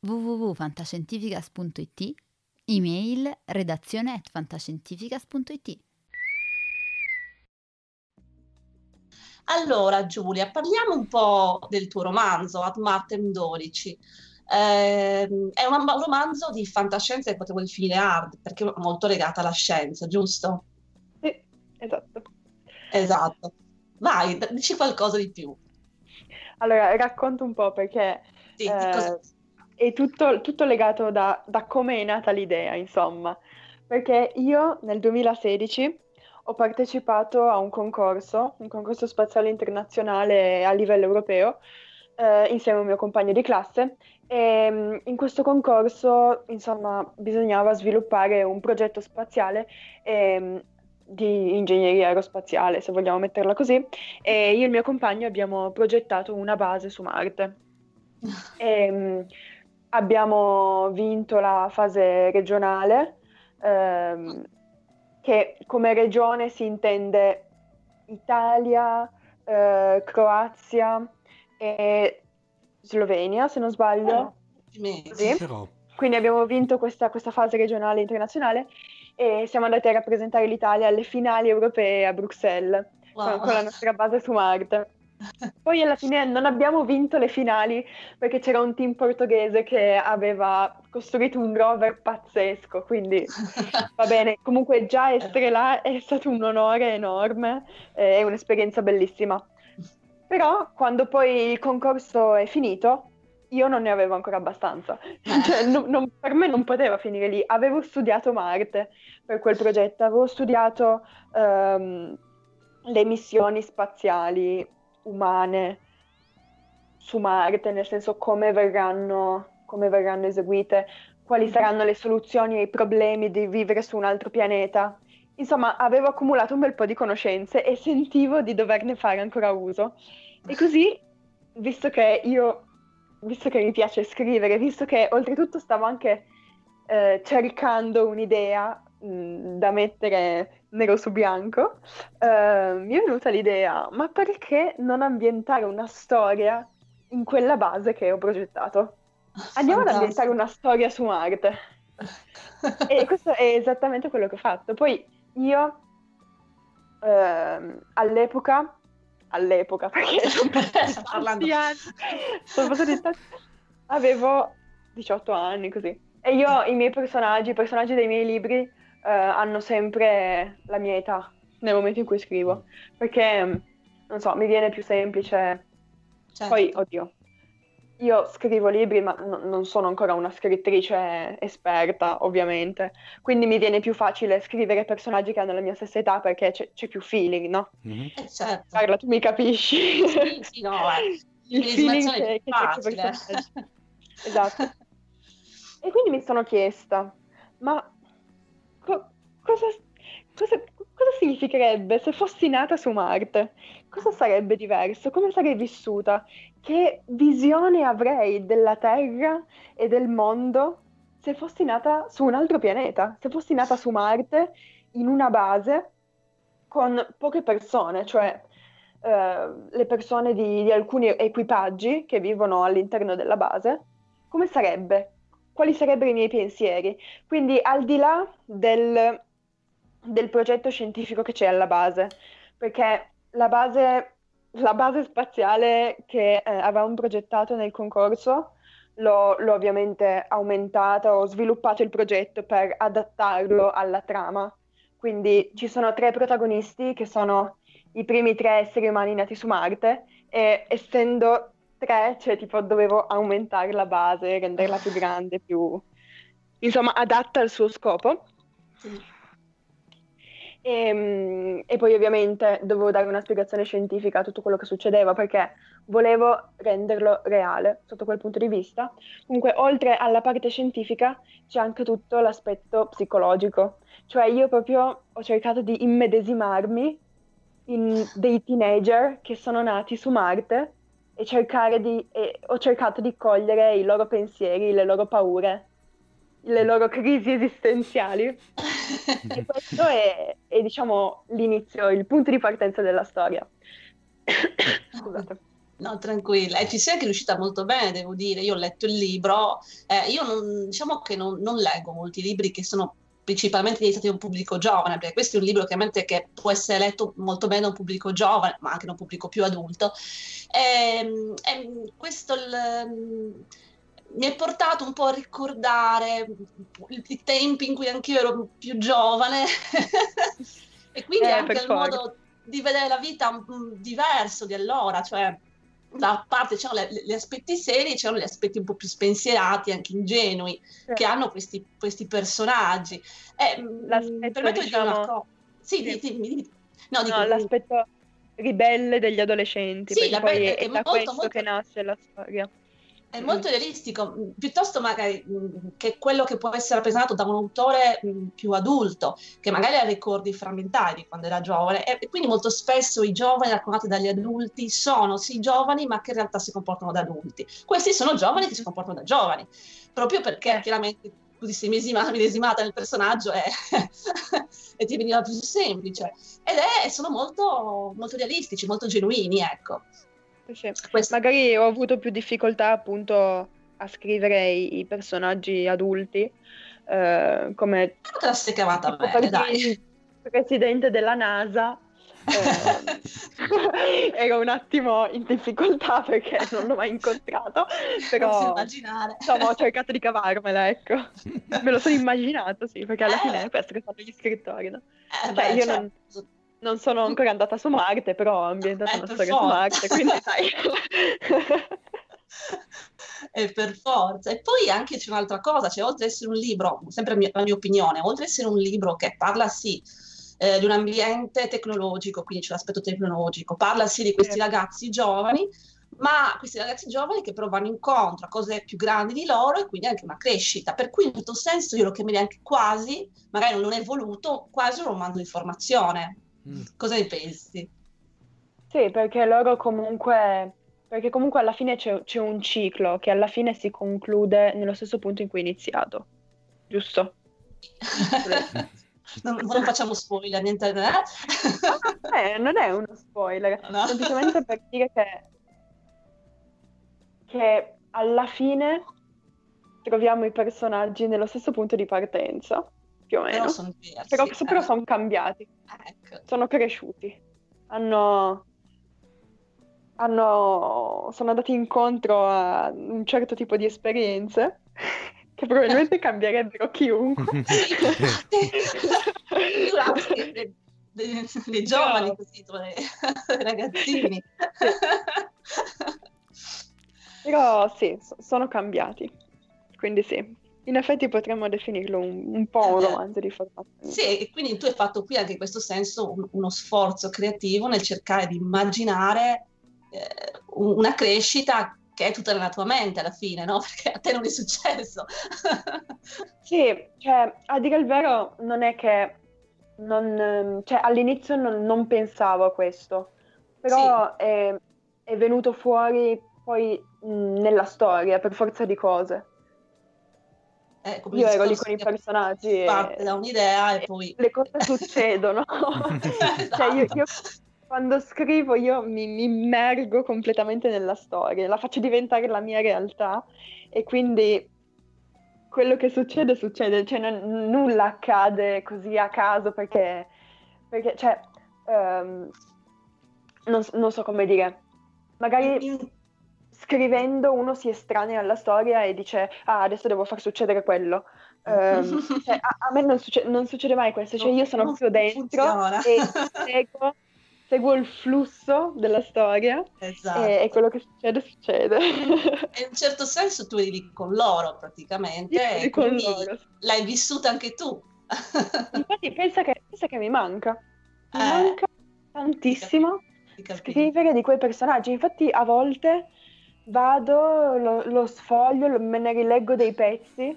www.fantascientificast.it Email redazione at fantascientificast.it Allora, Giulia, parliamo un po' del tuo romanzo, Ad Martem 12. Eh, è un romanzo di fantascienza che potevo definire hard, perché è molto legata alla scienza, giusto? Esatto. Esatto. Vai, dici qualcosa di più. Allora, racconto un po' perché Sì, eh, cosa- è tutto, tutto legato da, da come è nata l'idea, insomma. Perché io nel 2016 ho partecipato a un concorso, un concorso spaziale internazionale a livello europeo, eh, insieme a un mio compagno di classe. E mm, in questo concorso, insomma, bisognava sviluppare un progetto spaziale ehm, di ingegneria aerospaziale, se vogliamo metterla così. E io e il mio compagno abbiamo progettato una base su Marte. <laughs> E, mh, abbiamo vinto la fase regionale, ehm, che come regione si intende Italia, eh, Croazia e Slovenia, se non sbaglio. Complimenti. Sì. Quindi abbiamo vinto questa, questa fase regionale internazionale e siamo andati a rappresentare l'Italia alle finali europee a Bruxelles con, Wow. con la nostra base su Marte. <laughs> Poi alla fine non abbiamo vinto le finali perché c'era un team portoghese che aveva costruito un rover pazzesco, quindi <laughs> va bene. Comunque già essere là è stato un onore enorme, eh, è un'esperienza bellissima. Però quando poi il concorso è finito, io non ne avevo ancora abbastanza. <laughs> Cioè, non- non- per me non poteva finire lì. Avevo studiato Marte per quel progetto, avevo studiato ehm, le missioni spaziali umane su Marte, nel senso come verranno, come verranno eseguite, quali saranno le soluzioni ai problemi di vivere su un altro pianeta. Insomma, avevo accumulato un bel po' di conoscenze e sentivo di doverne fare ancora uso. E così, visto che io, visto che mi piace scrivere, visto che oltretutto stavo anche eh, cercando un'idea mh, da mettere nero su bianco, eh, mi è venuta l'idea, ma perché non ambientare una storia in quella base che ho progettato? Andiamo ad ambientare una storia su Marte. E questo è esattamente quello che ho fatto. Poi io ehm, all'epoca, all'epoca perché sono passati anni, sono passati tanti- avevo 18 anni così. E io, i miei personaggi, i personaggi dei miei libri eh, hanno sempre la mia età nel momento in cui scrivo, perché non so, mi viene più semplice. Certo. Poi, oddio, io scrivo libri, ma no- non sono ancora una scrittrice esperta, ovviamente. Quindi mi viene più facile scrivere personaggi che hanno la mia stessa età perché c'è, c'è più feeling, no? mhm. Eh, certo. Carla, tu mi capisci? Sì, sì, no, eh. <laughs> Il feeling che, che c'è facile. personaggi. Esatto. E quindi mi sono chiesta, ma co- cosa, cosa- cosa significherebbe se fossi nata su Marte? Cosa sarebbe diverso? Come sarei vissuta? Che visione avrei della Terra e del mondo se fossi nata su un altro pianeta? Se fossi nata su Marte in una base con poche persone, cioè eh, le persone di, di alcuni equipaggi che vivono all'interno della base, come sarebbe? Quali sarebbero i miei pensieri? Quindi al di là del, del progetto scientifico che c'è alla base, perché la base, la base spaziale che eh, avevamo progettato nel concorso l'ho, l'ho ovviamente aumentata, ho sviluppato il progetto per adattarlo alla trama. Quindi ci sono tre protagonisti che sono i primi tre esseri umani nati su Marte e essendo tre, cioè tipo dovevo aumentare la base, renderla più grande, più insomma adatta al suo scopo. E, mm, e poi ovviamente dovevo dare una spiegazione scientifica a tutto quello che succedeva perché volevo renderlo reale sotto quel punto di vista. Comunque, oltre alla parte scientifica, c'è anche tutto l'aspetto psicologico. Cioè, io proprio ho cercato di immedesimarmi in dei teenager che sono nati su Marte e di, e ho cercato di cogliere i loro pensieri, le loro paure, le loro crisi esistenziali <laughs> e <laughs> questo è, è, diciamo, l'inizio, il punto di partenza della storia. <coughs> Scusate. No, tranquilla. E ci sei anche riuscita molto bene, devo dire. Io ho letto il libro. Eh, io non, diciamo che non, non leggo molti libri che sono principalmente dedicati a un pubblico giovane, perché questo è un libro chiaramente che può essere letto molto bene da un pubblico giovane, ma anche da un pubblico più adulto. E, ehm, e questo il, mi è portato un po' a ricordare i tempi in cui anch'io ero più giovane <laughs> e quindi eh, anche il modo di vedere la vita diverso di allora, cioè da parte c'erano gli aspetti seri, c'erano gli aspetti un po' più spensierati, anche ingenui, sì. che hanno questi, questi personaggi. E, mm, permetto diciamo... di dire una cosa. Sì, sì. Dimmi, dimmi. No, dico, no, l'aspetto ribelle degli adolescenti, sì, perché poi è, è da molto, questo molto... che nasce la storia. È molto realistico, mm, piuttosto magari mm, che quello che può essere rappresentato da un autore mm, più adulto, che magari ha ricordi frammentari quando era giovane, e quindi molto spesso i giovani raccontati dagli adulti sono sì giovani, ma che in realtà si comportano da adulti. Questi sono giovani che si comportano da giovani, proprio perché chiaramente tu ti sei medesimata <laughs> nel personaggio e, <laughs> e ti veniva più semplice. Ed è, sono molto, molto realistici, molto genuini, ecco. Sì. Magari ho avuto più difficoltà appunto a scrivere i, i personaggi adulti, eh, come... Sei cavata bene, dai. Presidente della NASA <laughs> eh, <laughs> ero un attimo in difficoltà perché non l'ho mai incontrato, però insomma ho cercato di cavarmela, ecco. Me lo sono <laughs> immaginato, sì, perché alla eh. fine è questo che fanno gli scrittori, no? Eh, cioè, beh, io certo. non non sono ancora andata su Marte, però ho ambientato eh, una storia forza. su Marte, quindi <laughs> sai. <laughs> e per forza. E poi anche c'è un'altra cosa, cioè oltre ad essere un libro, sempre la mia opinione, oltre ad essere un libro che parla sì eh, di un ambiente tecnologico, quindi c'è l'aspetto tecnologico, parla sì di questi ragazzi giovani, ma questi ragazzi giovani che però vanno incontro a cose più grandi di loro e quindi anche una crescita. Per cui in questo senso io lo chiamerei anche quasi, magari non è voluto, quasi un romanzo di formazione. Mm. Cosa ne pensi? Sì, perché loro comunque, perché comunque alla fine c'è, c'è, un ciclo che alla fine si conclude nello stesso punto in cui è iniziato, giusto? <laughs> non, non, facciamo spoiler, niente. Eh? eh, non è uno spoiler, no. semplicemente per dire che, che alla fine troviamo i personaggi nello stesso punto di partenza più o meno. Però sono diversi. Però, eh. però sono cambiati. Ecco. Sono cresciuti. Hanno, hanno, sono andati incontro a un certo tipo di esperienze <laughs> che probabilmente <laughs> cambierebbero chiunque. <laughs> dei giovani così, dei ragazzini. Però sì, sono cambiati. Quindi sì, in effetti potremmo definirlo un, un po' un eh, romanzo di formazione. Sì, e quindi tu hai fatto qui anche in questo senso un, uno sforzo creativo nel cercare di immaginare eh, una crescita che è tutta nella tua mente alla fine, no? <laughs> Perché a te non è successo. <laughs> sì, cioè, a dire il vero, non è che non, cioè, all'inizio non, non, pensavo a questo, però sì. è, è, venuto fuori poi mh, nella storia per forza di cose. Eh, Io ero lì con i personaggi. Parte e... da un'idea e poi... Le cose succedono. <laughs> esatto. cioè io, io, quando scrivo io mi, mi, immergo completamente nella storia, la faccio diventare la mia realtà e quindi quello che succede succede, cioè non, nulla accade così a caso perché, perché cioè, um, non, non so come dire, magari scrivendo uno si estranea alla storia e dice ah adesso devo far succedere quello. Um, <laughs> cioè, a, a, me non, succe- non, succede mai questo cioè io sono più dentro e seguo, seguo, il flusso della storia esatto. e, e, quello che succede succede. E in un certo senso tu eri con loro praticamente e con loro. l'hai vissuta anche tu. Infatti pensa che, pensa che mi manca. Mi eh. manca tantissimo scrivere di quei personaggi. Infatti a volte vado, lo, lo sfoglio, lo, me ne rileggo dei pezzi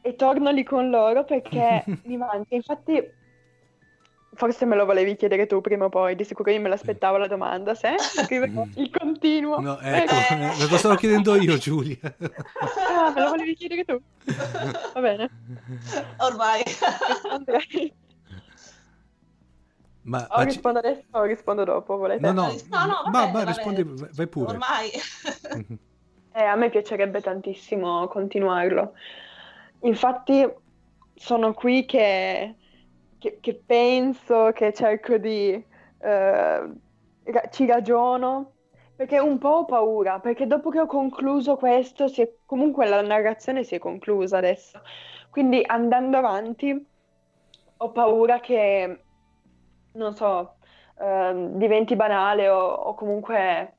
e torno lì con loro perché <laughs> mi manca. Infatti Forse me lo volevi chiedere tu prima o poi, di sicuro io me l'aspettavo la domanda, se <laughs> scrivevo il continuo. No, ecco, eh. lo stavo chiedendo io, Giulia. Ah, me lo volevi chiedere tu? Va bene. Ormai. Ma, o ma rispondo adesso o rispondo dopo, volete? No, no, no, no ma, vabbè, rispondi, vai pure. Ormai. <laughs> eh, a me piacerebbe tantissimo continuarlo. Infatti sono qui che, che, che penso, che cerco di... Eh, ci ragiono, perché un po' ho paura, perché dopo che ho concluso questo, è, comunque la narrazione si è conclusa adesso. Quindi andando avanti ho paura che non so, eh, diventi banale o, o, comunque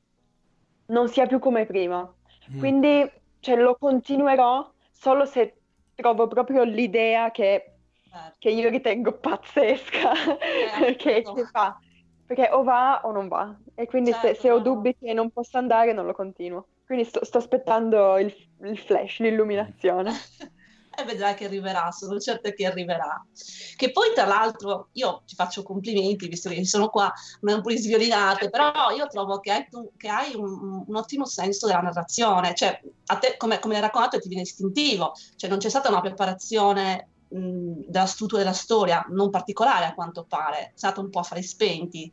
non sia più come prima. Mm. Quindi cioè, lo continuerò solo se trovo proprio l'idea che, certo. che io ritengo pazzesca eh, <laughs> che, che, fa. Perché o va o non va. E quindi certo, se, se, ho dubbi che non possa andare non lo continuo. Quindi sto, sto aspettando il, il flash, l'illuminazione. <laughs> <laughs> e vedrai che arriverà, sono certa che arriverà. Che poi tra l'altro io ti faccio complimenti, visto che sono qua, non pure sviolinate, però io trovo che hai, tu, che hai un, un, ottimo senso della narrazione, cioè a te come, come hai raccontato ti viene istintivo, cioè non c'è stata una preparazione mh, della struttura della storia, non particolare a quanto pare, è stato un po' a fare spenti.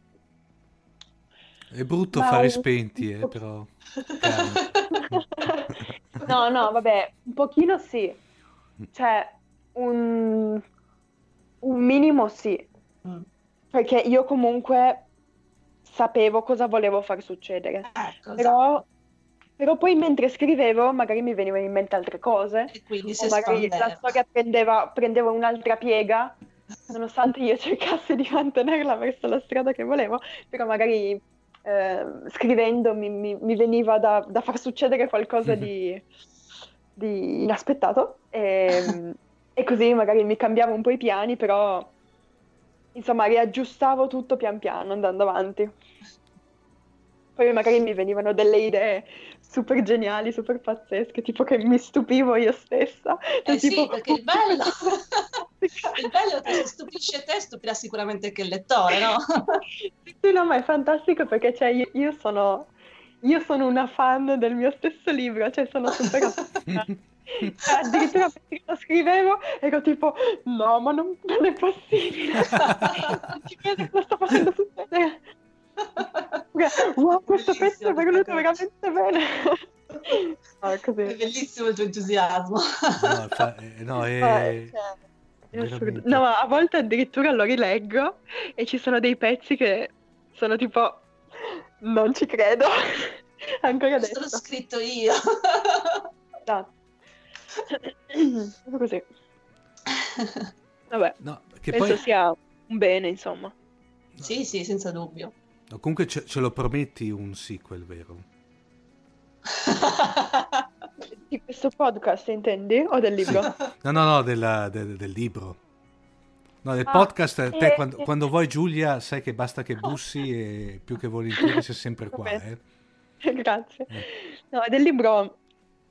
È brutto Ma fare spenti, eh, però. <laughs> no, no, vabbè, un pochino sì cioè, un, un minimo sì, mm. perché io comunque sapevo cosa volevo far succedere. Ecco, però, esatto. però, poi mentre scrivevo magari mi venivano in mente altre cose, e quindi o magari la storia prendeva, prendeva un'altra piega, nonostante io cercassi di mantenerla verso la strada che volevo, però magari eh, scrivendo mi, mi, mi veniva da, da, far succedere qualcosa di <laughs> di inaspettato e, ehm, <laughs> e, così magari mi cambiavo un po' i piani, però insomma riaggiustavo tutto pian piano andando avanti. Poi magari mi venivano delle idee super geniali, super pazzesche, tipo che mi stupivo io stessa. Eh tipo, sì, perché il <laughs> bello, <laughs> il bello è che se stupisce te, stupirà sicuramente anche il lettore, no? sì, no, ma è fantastico perché cioè, io, io sono io sono una fan del mio stesso libro, cioè sono super <laughs> cioè, addirittura mentre lo scrivevo ero tipo no ma non, non è possibile. Non ci credo che lo sto facendo succedere. Wow questo pezzo è venuto veramente bene. <laughs> No, è, bellissimo il tuo entusiasmo. No, fa, eh, no, è... Cioè, no, ma a volte addirittura lo rileggo e ci sono dei pezzi che sono tipo non ci credo. <laughs> Ancora adesso. L'ho scritto io. <laughs> No. Così. Vabbè. No, che penso poi... sia un bene, insomma. No. Sì, sì, senza dubbio. No, comunque ce, ce, lo prometti un sequel, vero? Di questo podcast intendi? O del libro? <laughs> no, no, no, della, del, del libro. No, nel ah, podcast, te, eh, quando, eh. quando, vuoi Giulia, sai che basta che bussi <laughs> e più che volentieri sei sempre qua. Eh. <laughs> Grazie. Eh. No, del libro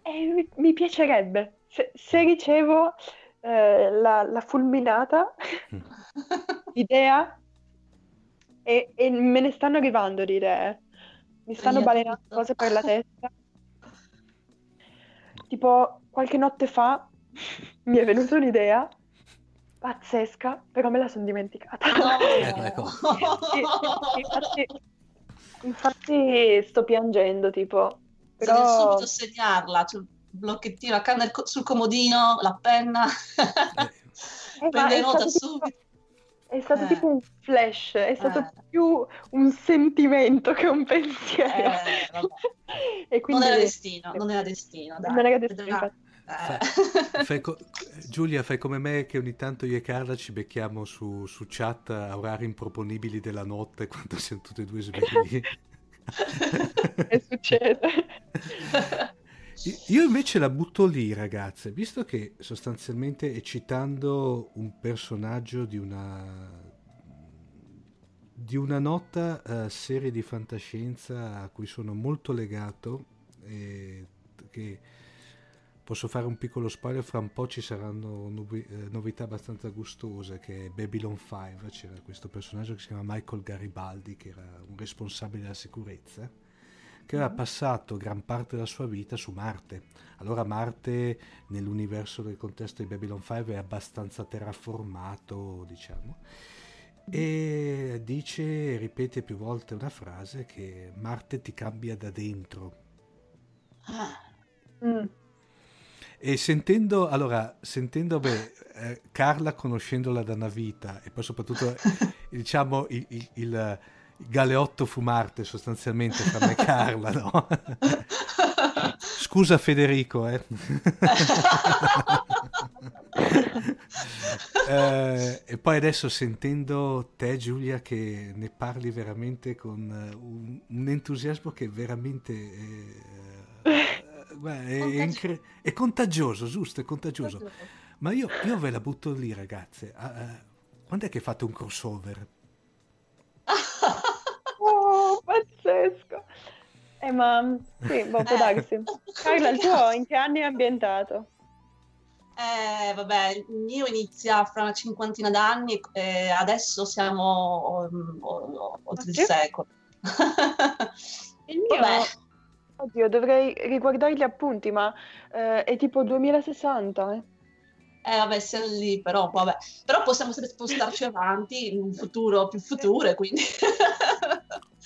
eh, mi, mi, piacerebbe. Se, se ricevo eh, la, la, fulminata mm. <laughs> idea e, e, me ne stanno arrivando di idee. Mi stanno balenando cose per la testa. Tipo, qualche notte fa mi è venuta un'idea pazzesca, però me la sono dimenticata. No. <laughs> ecco, ecco. infatti, infatti, sto piangendo, tipo. Però... Devi subito segnarla, cioè, blocchettino, la canna sul comodino, la penna, eh, prende nota subito. Tipo, è stato eh. tipo un flash, è stato eh. più un sentimento che un pensiero. Eh, <laughs> non era destino, non era destino. Dai. Non era destino. Fai, fai co- Giulia, fai come me che ogni tanto io e Carla ci becchiamo su, su chat a orari improponibili della notte quando siamo tutti e due svegli. e succede. Io invece la butto lì, ragazze, visto che sostanzialmente è citando un personaggio di una di una nota uh, serie di fantascienza a cui sono molto legato e che posso fare un piccolo spoiler, fra un po' ci saranno nubi- eh, novità abbastanza gustose, che è Babylon 5, c'era questo personaggio che si chiama Michael Garibaldi, che era un responsabile della sicurezza, che aveva passato gran parte della sua vita su Marte. Allora Marte, nell'universo del contesto di Babylon 5, è abbastanza terraformato, diciamo e dice, ripete più volte una frase che Marte ti cambia da dentro. Mm. E sentendo, allora, sentendo beh, eh, Carla conoscendola da una vita e poi soprattutto, <laughs> diciamo, il, il, il, galeotto fu Marte sostanzialmente fra me e Carla, no? <laughs> Scusa Federico, eh. <laughs> eh, e poi adesso sentendo te Giulia che ne parli veramente con uh, un, un, entusiasmo che veramente eh, beh, è, incre- è, contagioso, giusto, è contagioso. Ma io, io ve la butto lì ragazze. Uh, quando è che fate un crossover? <laughs> oh, pazzesco! Eh, ma sì, boh, può darsi. Carla, il tuo <laughs> in che anni è ambientato? Eh, vabbè, il mio inizia fra una cinquantina d'anni e adesso siamo um, oltre il secolo. <laughs> il mio... Vabbè. Oddio, dovrei riguardare gli appunti, ma eh, è tipo 2060, eh? Eh, vabbè, siamo lì, però, vabbè. Però possiamo sempre spostarci avanti in un futuro più <laughs> futuro, quindi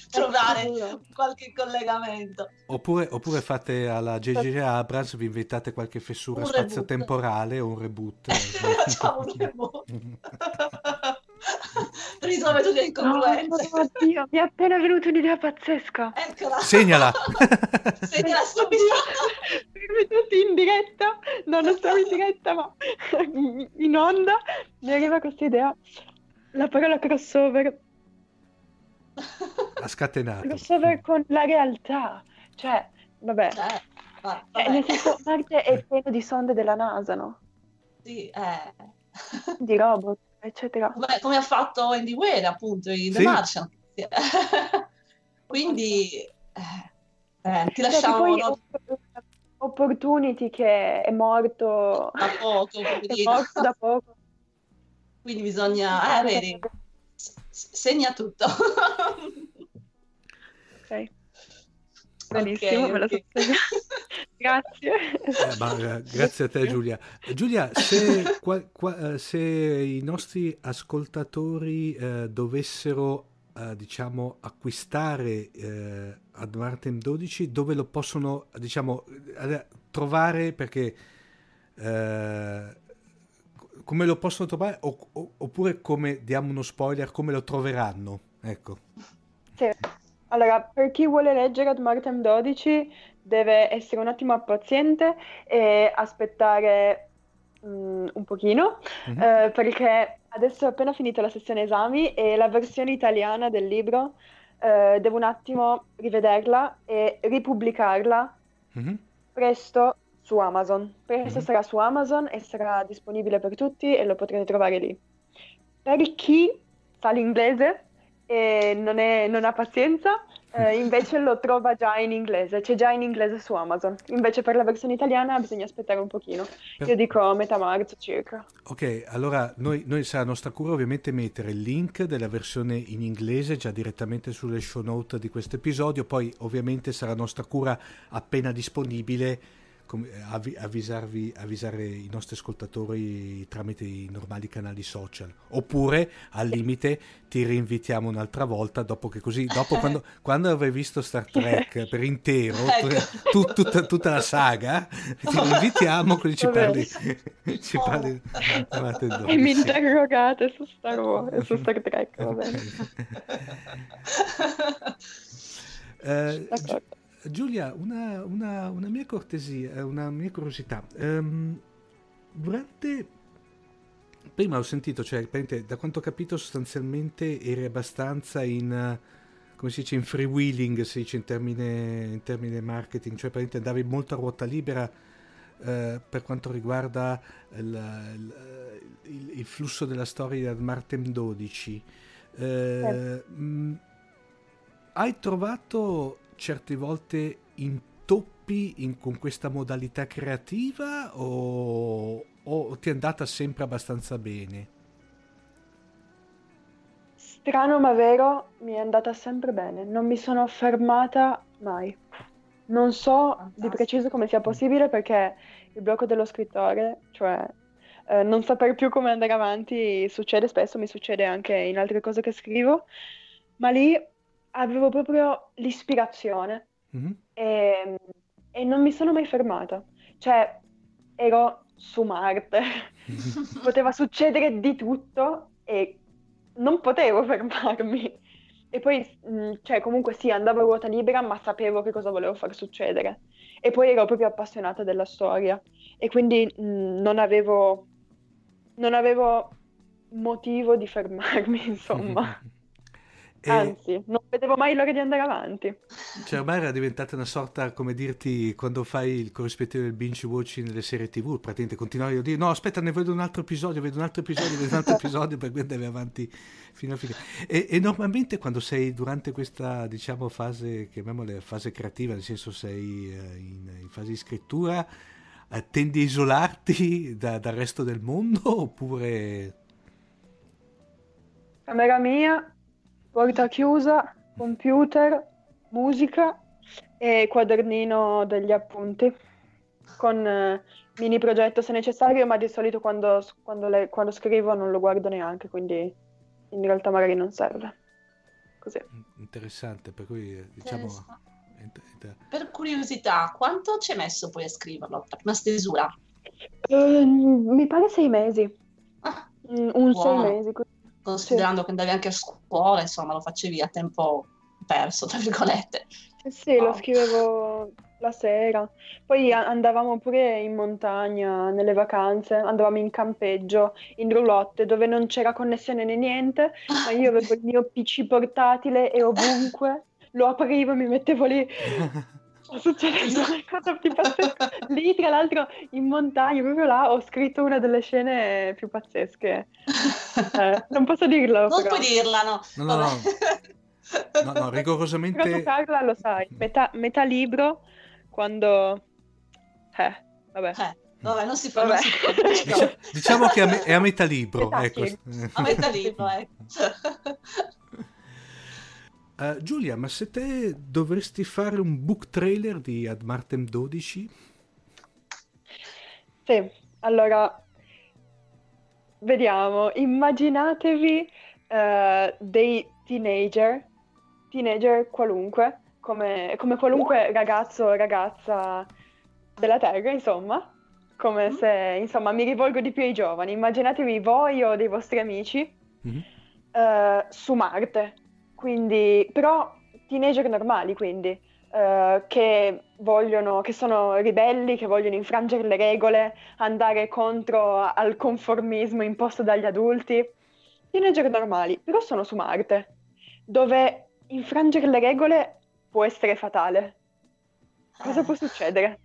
trovare qualche collegamento. Oppure, oppure fate alla JJ Abrams, vi inventate qualche fessura un spazio-temporale o un reboot. <laughs> Facciamo un reboot. <laughs> risolve tutte le incongruenze. Oh, oddio, mi è appena venuta un'idea pazzesca. Eccola. Segnala. <laughs> Segnala subito. Tutti in diretta. No, non siamo in diretta, ma <laughs> in onda mi arriva questa idea. La parola crossover. Ha scatenato. Crossover con la realtà. Cioè, vabbè. Eh, vabbè. Cioè, nel senso, Marte è pieno di sonde della NASA, no? Sì, eh. Di robot eccetera. Beh, come ha fatto Andy Weir appunto in The sì. Martian. <laughs> Quindi eh, eh, ti lasciamo... Poi, Opportunity che è morto da poco, <laughs> è morto da poco. Quindi bisogna... Eh, vedi, segna tutto. <laughs> ok. Benissimo, okay, me lo okay. so <laughs> Grazie. Eh, ma, eh, grazie a te Giulia. Giulia, se, qua, qua, eh, se i nostri ascoltatori eh, dovessero eh, diciamo acquistare eh, Ad Martin 12, dove lo possono diciamo trovare perché come lo possono trovare o, o, oppure come diamo uno spoiler come lo troveranno ecco sì. Allora per chi vuole leggere Ad Martin 12 deve essere un attimo paziente e aspettare um, un pochino, mm-hmm. eh, perché adesso ho appena finito la sessione esami e la versione italiana del libro eh, devo un attimo rivederla e ripubblicarla mm-hmm. presto su Amazon. Presto mm-hmm. sarà su Amazon e sarà disponibile per tutti e lo potrete trovare lì. Per chi fa l'inglese e non, è, non ha pazienza, eh, <laughs> invece lo trova già in inglese, c'è già in inglese su Amazon. Invece per la versione italiana bisogna aspettare un pochino. Per... Io dico a metà marzo circa. Ok, allora noi, noi sarà nostra cura ovviamente mettere il link della versione in inglese già direttamente sulle show note di questo episodio, poi ovviamente sarà nostra cura appena disponibile avvisarvi, avvisare i nostri ascoltatori tramite i normali canali social. Oppure al limite ti rinvitiamo un'altra volta dopo che così dopo <laughs> quando, quando avrai visto Star Trek per intero ecco. tu, tutta, tutta, la saga ti rinvitiamo così <laughs> ci parli ci parli e mi interrogate su Star Wars su <laughs> Star Trek va bene. Eh, Giulia, una, una, una, mia cortesia, una mia curiosità. Um, durante... Prima ho sentito, cioè, da quanto ho capito, sostanzialmente eri abbastanza in, come si dice, in freewheeling, si dice in termine, in termine marketing, cioè praticamente andavi molto a ruota libera eh, per quanto riguarda il, il, il, flusso della storia di Martem 12. Eh, eh. Mh, hai trovato certe volte intoppi in, con questa modalità creativa o, o ti è andata sempre abbastanza bene? Strano ma vero, mi è andata sempre bene, non mi sono fermata mai. Non so Fantastico. di preciso come sia possibile perché il blocco dello scrittore, cioè eh, non sapere più come andare avanti, succede spesso, mi succede anche in altre cose che scrivo, ma lì avevo proprio l'ispirazione mm-hmm. e, e, non mi sono mai fermata. Cioè, ero su Marte, <laughs> <laughs> poteva succedere di tutto e non potevo fermarmi. E poi, mm, cioè, comunque sì, andavo a ruota libera, ma sapevo che cosa volevo far succedere. E poi ero proprio appassionata della storia. E quindi mh, mm, non avevo, non avevo motivo di fermarmi, insomma. <laughs> E... Anzi, non vedevo mai l'ora di andare avanti. Cioè, ormai era diventata una sorta, come dirti, quando fai il corrispettivo del binge watching nelle serie tv, praticamente continuavi a dire no, aspetta, ne vedo un altro episodio, vedo un altro episodio, vedo un altro episodio, <laughs> per cui andavi avanti fino a fine. E, e, normalmente quando sei durante questa, diciamo, fase, chiamiamola fase creativa, nel senso sei eh, in, in fase di scrittura, eh, tendi a isolarti <laughs> da, dal resto del mondo oppure... Camera mia, porta chiusa, computer, musica e quadernino degli appunti con eh, mini progetto se necessario, ma di solito quando, quando, le, quando, scrivo non lo guardo neanche, quindi in realtà magari non serve. Così. Interessante, per cui eh, diciamo... Per curiosità, quanto ci hai messo poi a scriverlo? Una stesura? Uh, mi pare sei mesi. Ah, un buono. sei mesi. Considerando sì. che andavi anche a scuola, insomma, lo facevi a tempo perso, tra virgolette. Eh sì, oh. lo scrivevo la sera. Poi andavamo pure in montagna nelle vacanze, andavamo in campeggio, in roulotte, dove non c'era connessione né niente, ma io avevo il mio PC portatile e ovunque <laughs> lo aprivo e mi mettevo lì <laughs> succedendo <laughs> qualcosa di pazzesco. Lì, tra l'altro, in montagna, proprio là, ho scritto una delle scene più pazzesche. <laughs> Eh, non posso dirlo. Non però. puoi dirla, no. No, no, no. no, no rigorosamente... Però Carla lo sai, metà, metà libro, quando... Eh, vabbè. Eh. Vabbè, non si fa. Non si fa <laughs> diciamo, diciamo che è a, me- è a metà libro. Metà ecco. A metà libro, ecco. Uh, Giulia, ma se te dovresti fare un book trailer di Ad Martem 12? Sì, allora vediamo, immaginatevi uh, dei teenager, teenager qualunque, come, come qualunque ragazzo o ragazza della Terra, insomma, come mm-hmm. se, insomma, mi rivolgo di più ai giovani, immaginatevi voi o dei vostri amici mm-hmm. uh, su Marte quindi, però teenager normali, quindi, uh, che vogliono, che sono ribelli, che vogliono infrangere le regole, andare contro al conformismo imposto dagli adulti. Teenager normali, però sono su Marte, dove infrangere le regole può essere fatale. Cosa può succedere?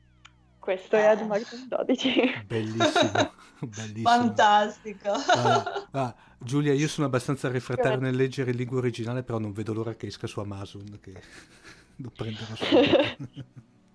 Questo è Ad Martin 12. Bellissimo, <laughs> bellissimo. Fantastico. Ah, ah, Giulia, io sono abbastanza refrattario nel leggere in lingua originale, però non vedo l'ora che esca su Amazon, che <laughs> lo prenderò subito.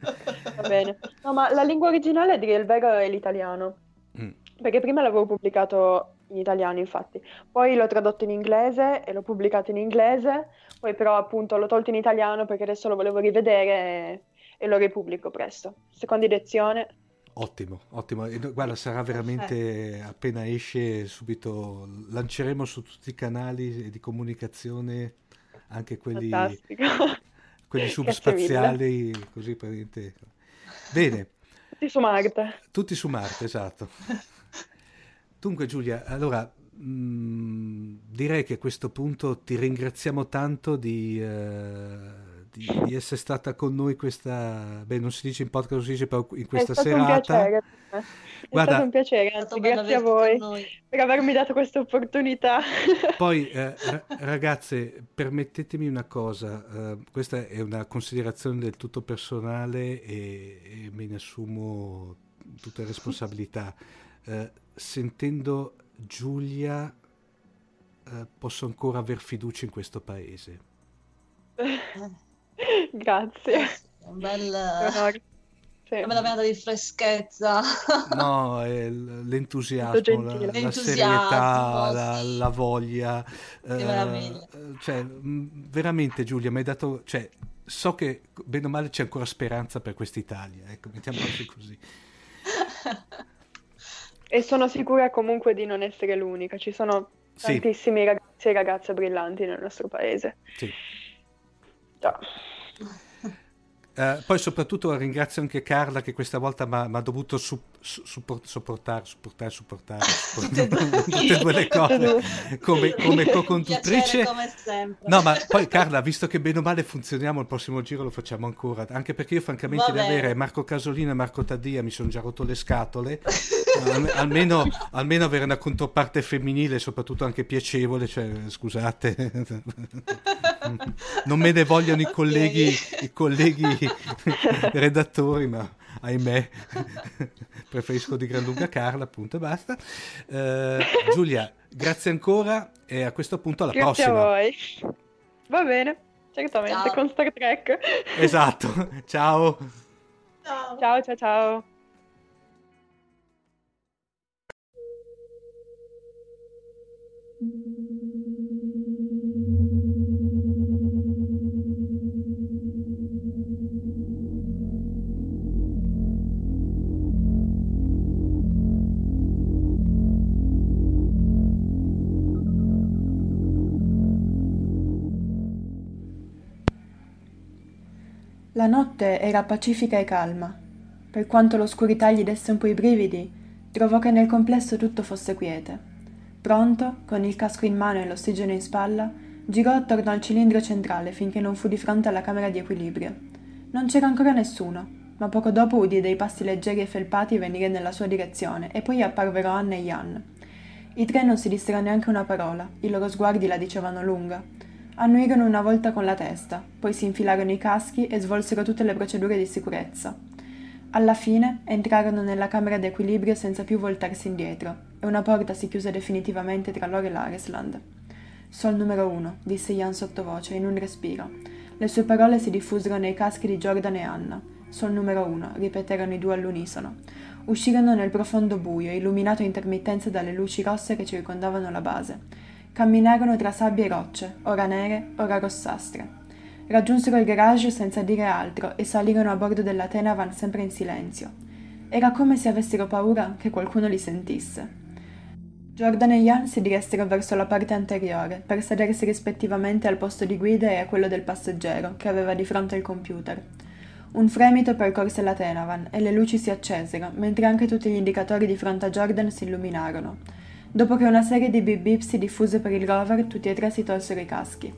<laughs> Va bene. No, ma la lingua originale, dire il vero, è l'italiano. Mm. Perché prima l'avevo pubblicato in italiano, infatti. Poi l'ho tradotto in inglese e l'ho pubblicato in inglese. Poi però appunto l'ho tolto in italiano perché adesso lo volevo rivedere e, e lo ripubblico presto. Seconda edizione. Ottimo, ottimo. Guarda, sarà veramente appena esce subito lanceremo su tutti i canali di comunicazione anche quelli, quelli <laughs> subspaziali, così praticamente. Bene. Tutti su Marte. Tutti su Marte, esatto. Dunque Giulia, allora mh, mm, direi che a questo punto ti ringraziamo tanto di... Uh, di, di, essere stata con noi questa, beh non si dice in podcast, si dice però in questa è stato serata. Un piacere. È Guarda, stato un piacere, anzi, grazie a voi per avermi dato questa opportunità. <laughs> Poi eh, <laughs> ragazze, permettetemi una cosa, eh, questa è una considerazione del tutto personale e, e me ne assumo tutte le responsabilità. Eh, sentendo Giulia eh, posso ancora aver fiducia in questo paese. <laughs> <laughs> Grazie. Un bel... Sì. A me la vena di freschezza. <laughs> No, è l- l'entusiasmo, la, la serietà, la, sì. la voglia. Che eh, cioè, veramente Giulia, mi hai dato... Cioè, so che bene o male c'è ancora speranza per quest'Italia, ecco, mettiamola così. E sono sicura comunque di non essere l'unica. Ci sono Sì. tantissimi ragazzi e ragazze brillanti nel nostro paese. Sì. Già. Eh, poi soprattutto ringrazio anche Carla che questa volta mi ha dovuto su- su- support- sopportare, supportare, supportare, Tutte e due. <laughs> tutte e due le cose come, come co-conduttrice. Piacere come sempre. No, ma poi Carla, visto che bene o male funzioniamo, il prossimo giro lo facciamo ancora. Anche perché io, francamente, Va di avere Marco Casolino e Marco Taddia mi sono già rotto le scatole. <laughs> Al- almeno, almeno avere una controparte femminile, soprattutto anche piacevole. Cioè, scusate, <laughs> non me ne vogliono i colleghi, i colleghi redattori, ma ahimè, preferisco di gran lunga Carla, appunto, e basta. Eh, Giulia, grazie ancora e a questo punto alla Grazie prossima. a voi. Va bene, certamente, Ciao. con Star Trek. Esatto, ciao. Ciao. Ciao, ciao, ciao. La notte era pacifica e calma. Per quanto l'oscurità gli desse un po' i brividi, trovò che nel complesso tutto fosse quiete. Pronto, con il casco in mano e l'ossigeno in spalla, girò attorno al cilindro centrale finché non fu di fronte alla camera di equilibrio. Non c'era ancora nessuno, ma poco dopo udì dei passi leggeri e felpati venire nella sua direzione e poi apparvero Anne e Jan. I tre non si dissero neanche una parola, i loro sguardi la dicevano lunga. Annuirono una volta con la testa, poi si infilarono i caschi e svolsero tutte le procedure di sicurezza. Alla fine entrarono nella camera d'equilibrio senza più voltarsi indietro e una porta si chiuse definitivamente tra loro e l'Aresland. Sol numero uno, disse Jan sottovoce in un respiro. Le sue parole si diffusero nei caschi di Jordan e Anna. Sol numero uno, ripeterono i due all'unisono. Uscirono nel profondo buio, illuminato a intermittenze dalle luci rosse che circondavano la base. Camminarono tra sabbie e rocce, ora nere, ora rossastre. Raggiunsero il garage senza dire altro e salirono a bordo della Tenavan sempre in silenzio. Era come se avessero paura che qualcuno li sentisse. Jordan e Jan si diressero verso la parte anteriore per sedersi rispettivamente al posto di guida e a quello del passeggero che aveva di fronte il computer. Un fremito percorse la Tenavan e le luci si accesero, mentre anche tutti gli indicatori di fronte a Jordan si illuminarono. Dopo che una serie di bip bip si diffuse per il rover, tutti e tre si tolsero i caschi.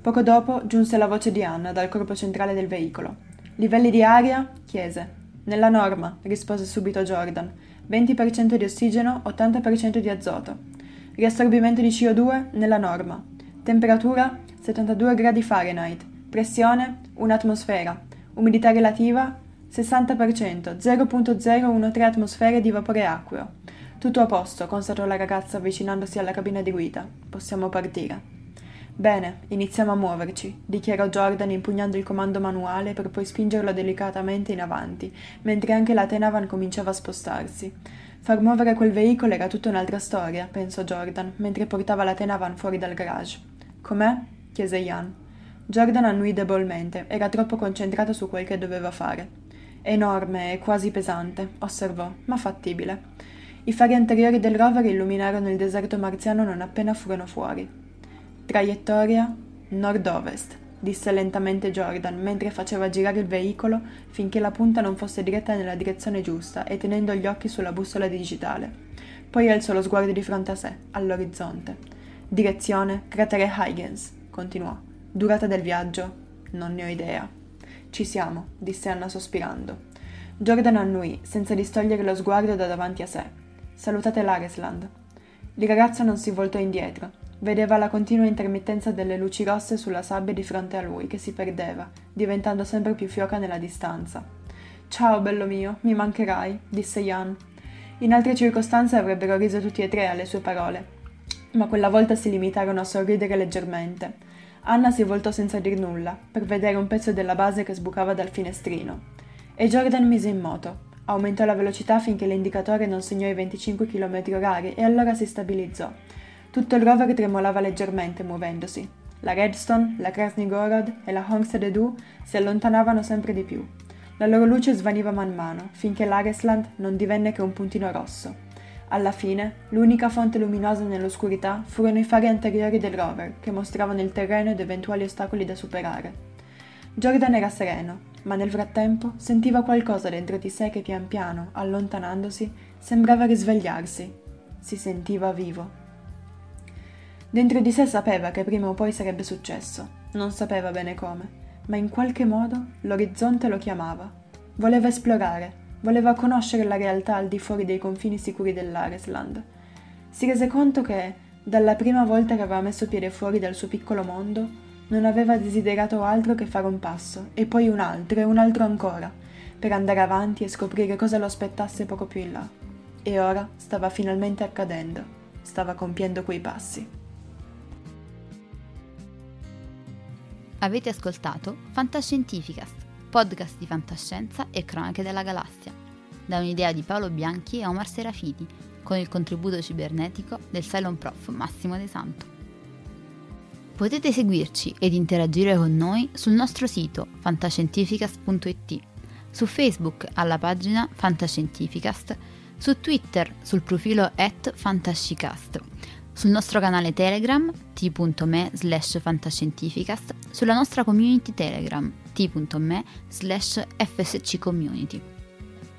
Poco dopo giunse la voce di Anna dal corpo centrale del veicolo. Livelli di aria? chiese. Nella norma, rispose subito Jordan. 20% di ossigeno, 80% di azoto. Riassorbimento di CO2? Nella norma. Temperatura? 72 gradi Fahrenheit. Pressione? Un'atmosfera. Umidità relativa? 60%, 0.013 atmosfere di vapore acqueo. Tutto a posto, constatò la ragazza avvicinandosi alla cabina di guida. Possiamo partire. Bene, iniziamo a muoverci, dichiarò Jordan impugnando il comando manuale per poi spingerlo delicatamente in avanti, mentre anche la Tenavan cominciava a spostarsi. Far muovere quel veicolo era tutta un'altra storia, pensò Jordan, mentre portava la Tenavan fuori dal garage. Com'è? chiese Ian. Jordan annui debolmente, era troppo concentrato su quel che doveva fare. Enorme e quasi pesante, osservò, ma fattibile. I fari anteriori del rover illuminarono il deserto marziano non appena furono fuori. Traiettoria nord-ovest, disse lentamente Jordan mentre faceva girare il veicolo finché la punta non fosse diretta nella direzione giusta e tenendo gli occhi sulla bussola digitale. Poi alzò lo sguardo di fronte a sé, all'orizzonte. Direzione cratere Huygens, continuò. Durata del viaggio? Non ne ho idea. Ci siamo, disse Anna sospirando. Jordan annui, senza distogliere lo sguardo da davanti a sé. Salutate l'Aresland. Il ragazzo non si voltò indietro. Vedeva la continua intermittenza delle luci rosse sulla sabbia di fronte a lui, che si perdeva, diventando sempre più fioca nella distanza. Ciao, bello mio, mi mancherai, disse Jan. In altre circostanze avrebbero riso tutti e tre alle sue parole, ma quella volta si limitarono a sorridere leggermente. Anna si voltò senza dir nulla, per vedere un pezzo della base che sbucava dal finestrino. e Jordan mise in moto. Aumentò la velocità finché l'indicatore non segnò i 25 km h e allora si stabilizzò. Tutto il rover tremolava leggermente muovendosi. La Redstone, la Krasny Gorod e la Homestead Edu si allontanavano sempre di più. La loro luce svaniva man mano, finché l'Aresland non divenne che un puntino rosso. Alla fine, l'unica fonte luminosa nell'oscurità furono i fari anteriori del rover, che mostravano il terreno ed eventuali ostacoli da superare. Jordan era sereno, ma nel frattempo sentiva qualcosa dentro di sé che pian piano, allontanandosi, sembrava risvegliarsi. Si sentiva vivo. Dentro di sé sapeva che prima o poi sarebbe successo, non sapeva bene come, ma in qualche modo l'orizzonte lo chiamava. Voleva esplorare, voleva conoscere la realtà al di fuori dei confini sicuri dell'Aresland. Si rese conto che, dalla prima volta che aveva messo piede fuori dal suo piccolo mondo, non aveva desiderato altro che fare un passo, e poi un altro e un altro ancora, per andare avanti e scoprire cosa lo aspettasse poco più in là. E ora stava finalmente accadendo, stava compiendo quei passi. Avete ascoltato Fantascientificast podcast di fantascienza e cronache della galassia, da un'idea di Paolo Bianchi e Omar Serafiti, con il contributo cibernetico del Cylon Prof Massimo De Santo. Potete seguirci ed interagire con noi sul nostro sito fantascientificast.it, su Facebook alla pagina Fantascientificast, su Twitter sul profilo at fantascicast, sul nostro canale Telegram t.me slash fantascientificast, sulla nostra community Telegram t.me slash fsccommunity.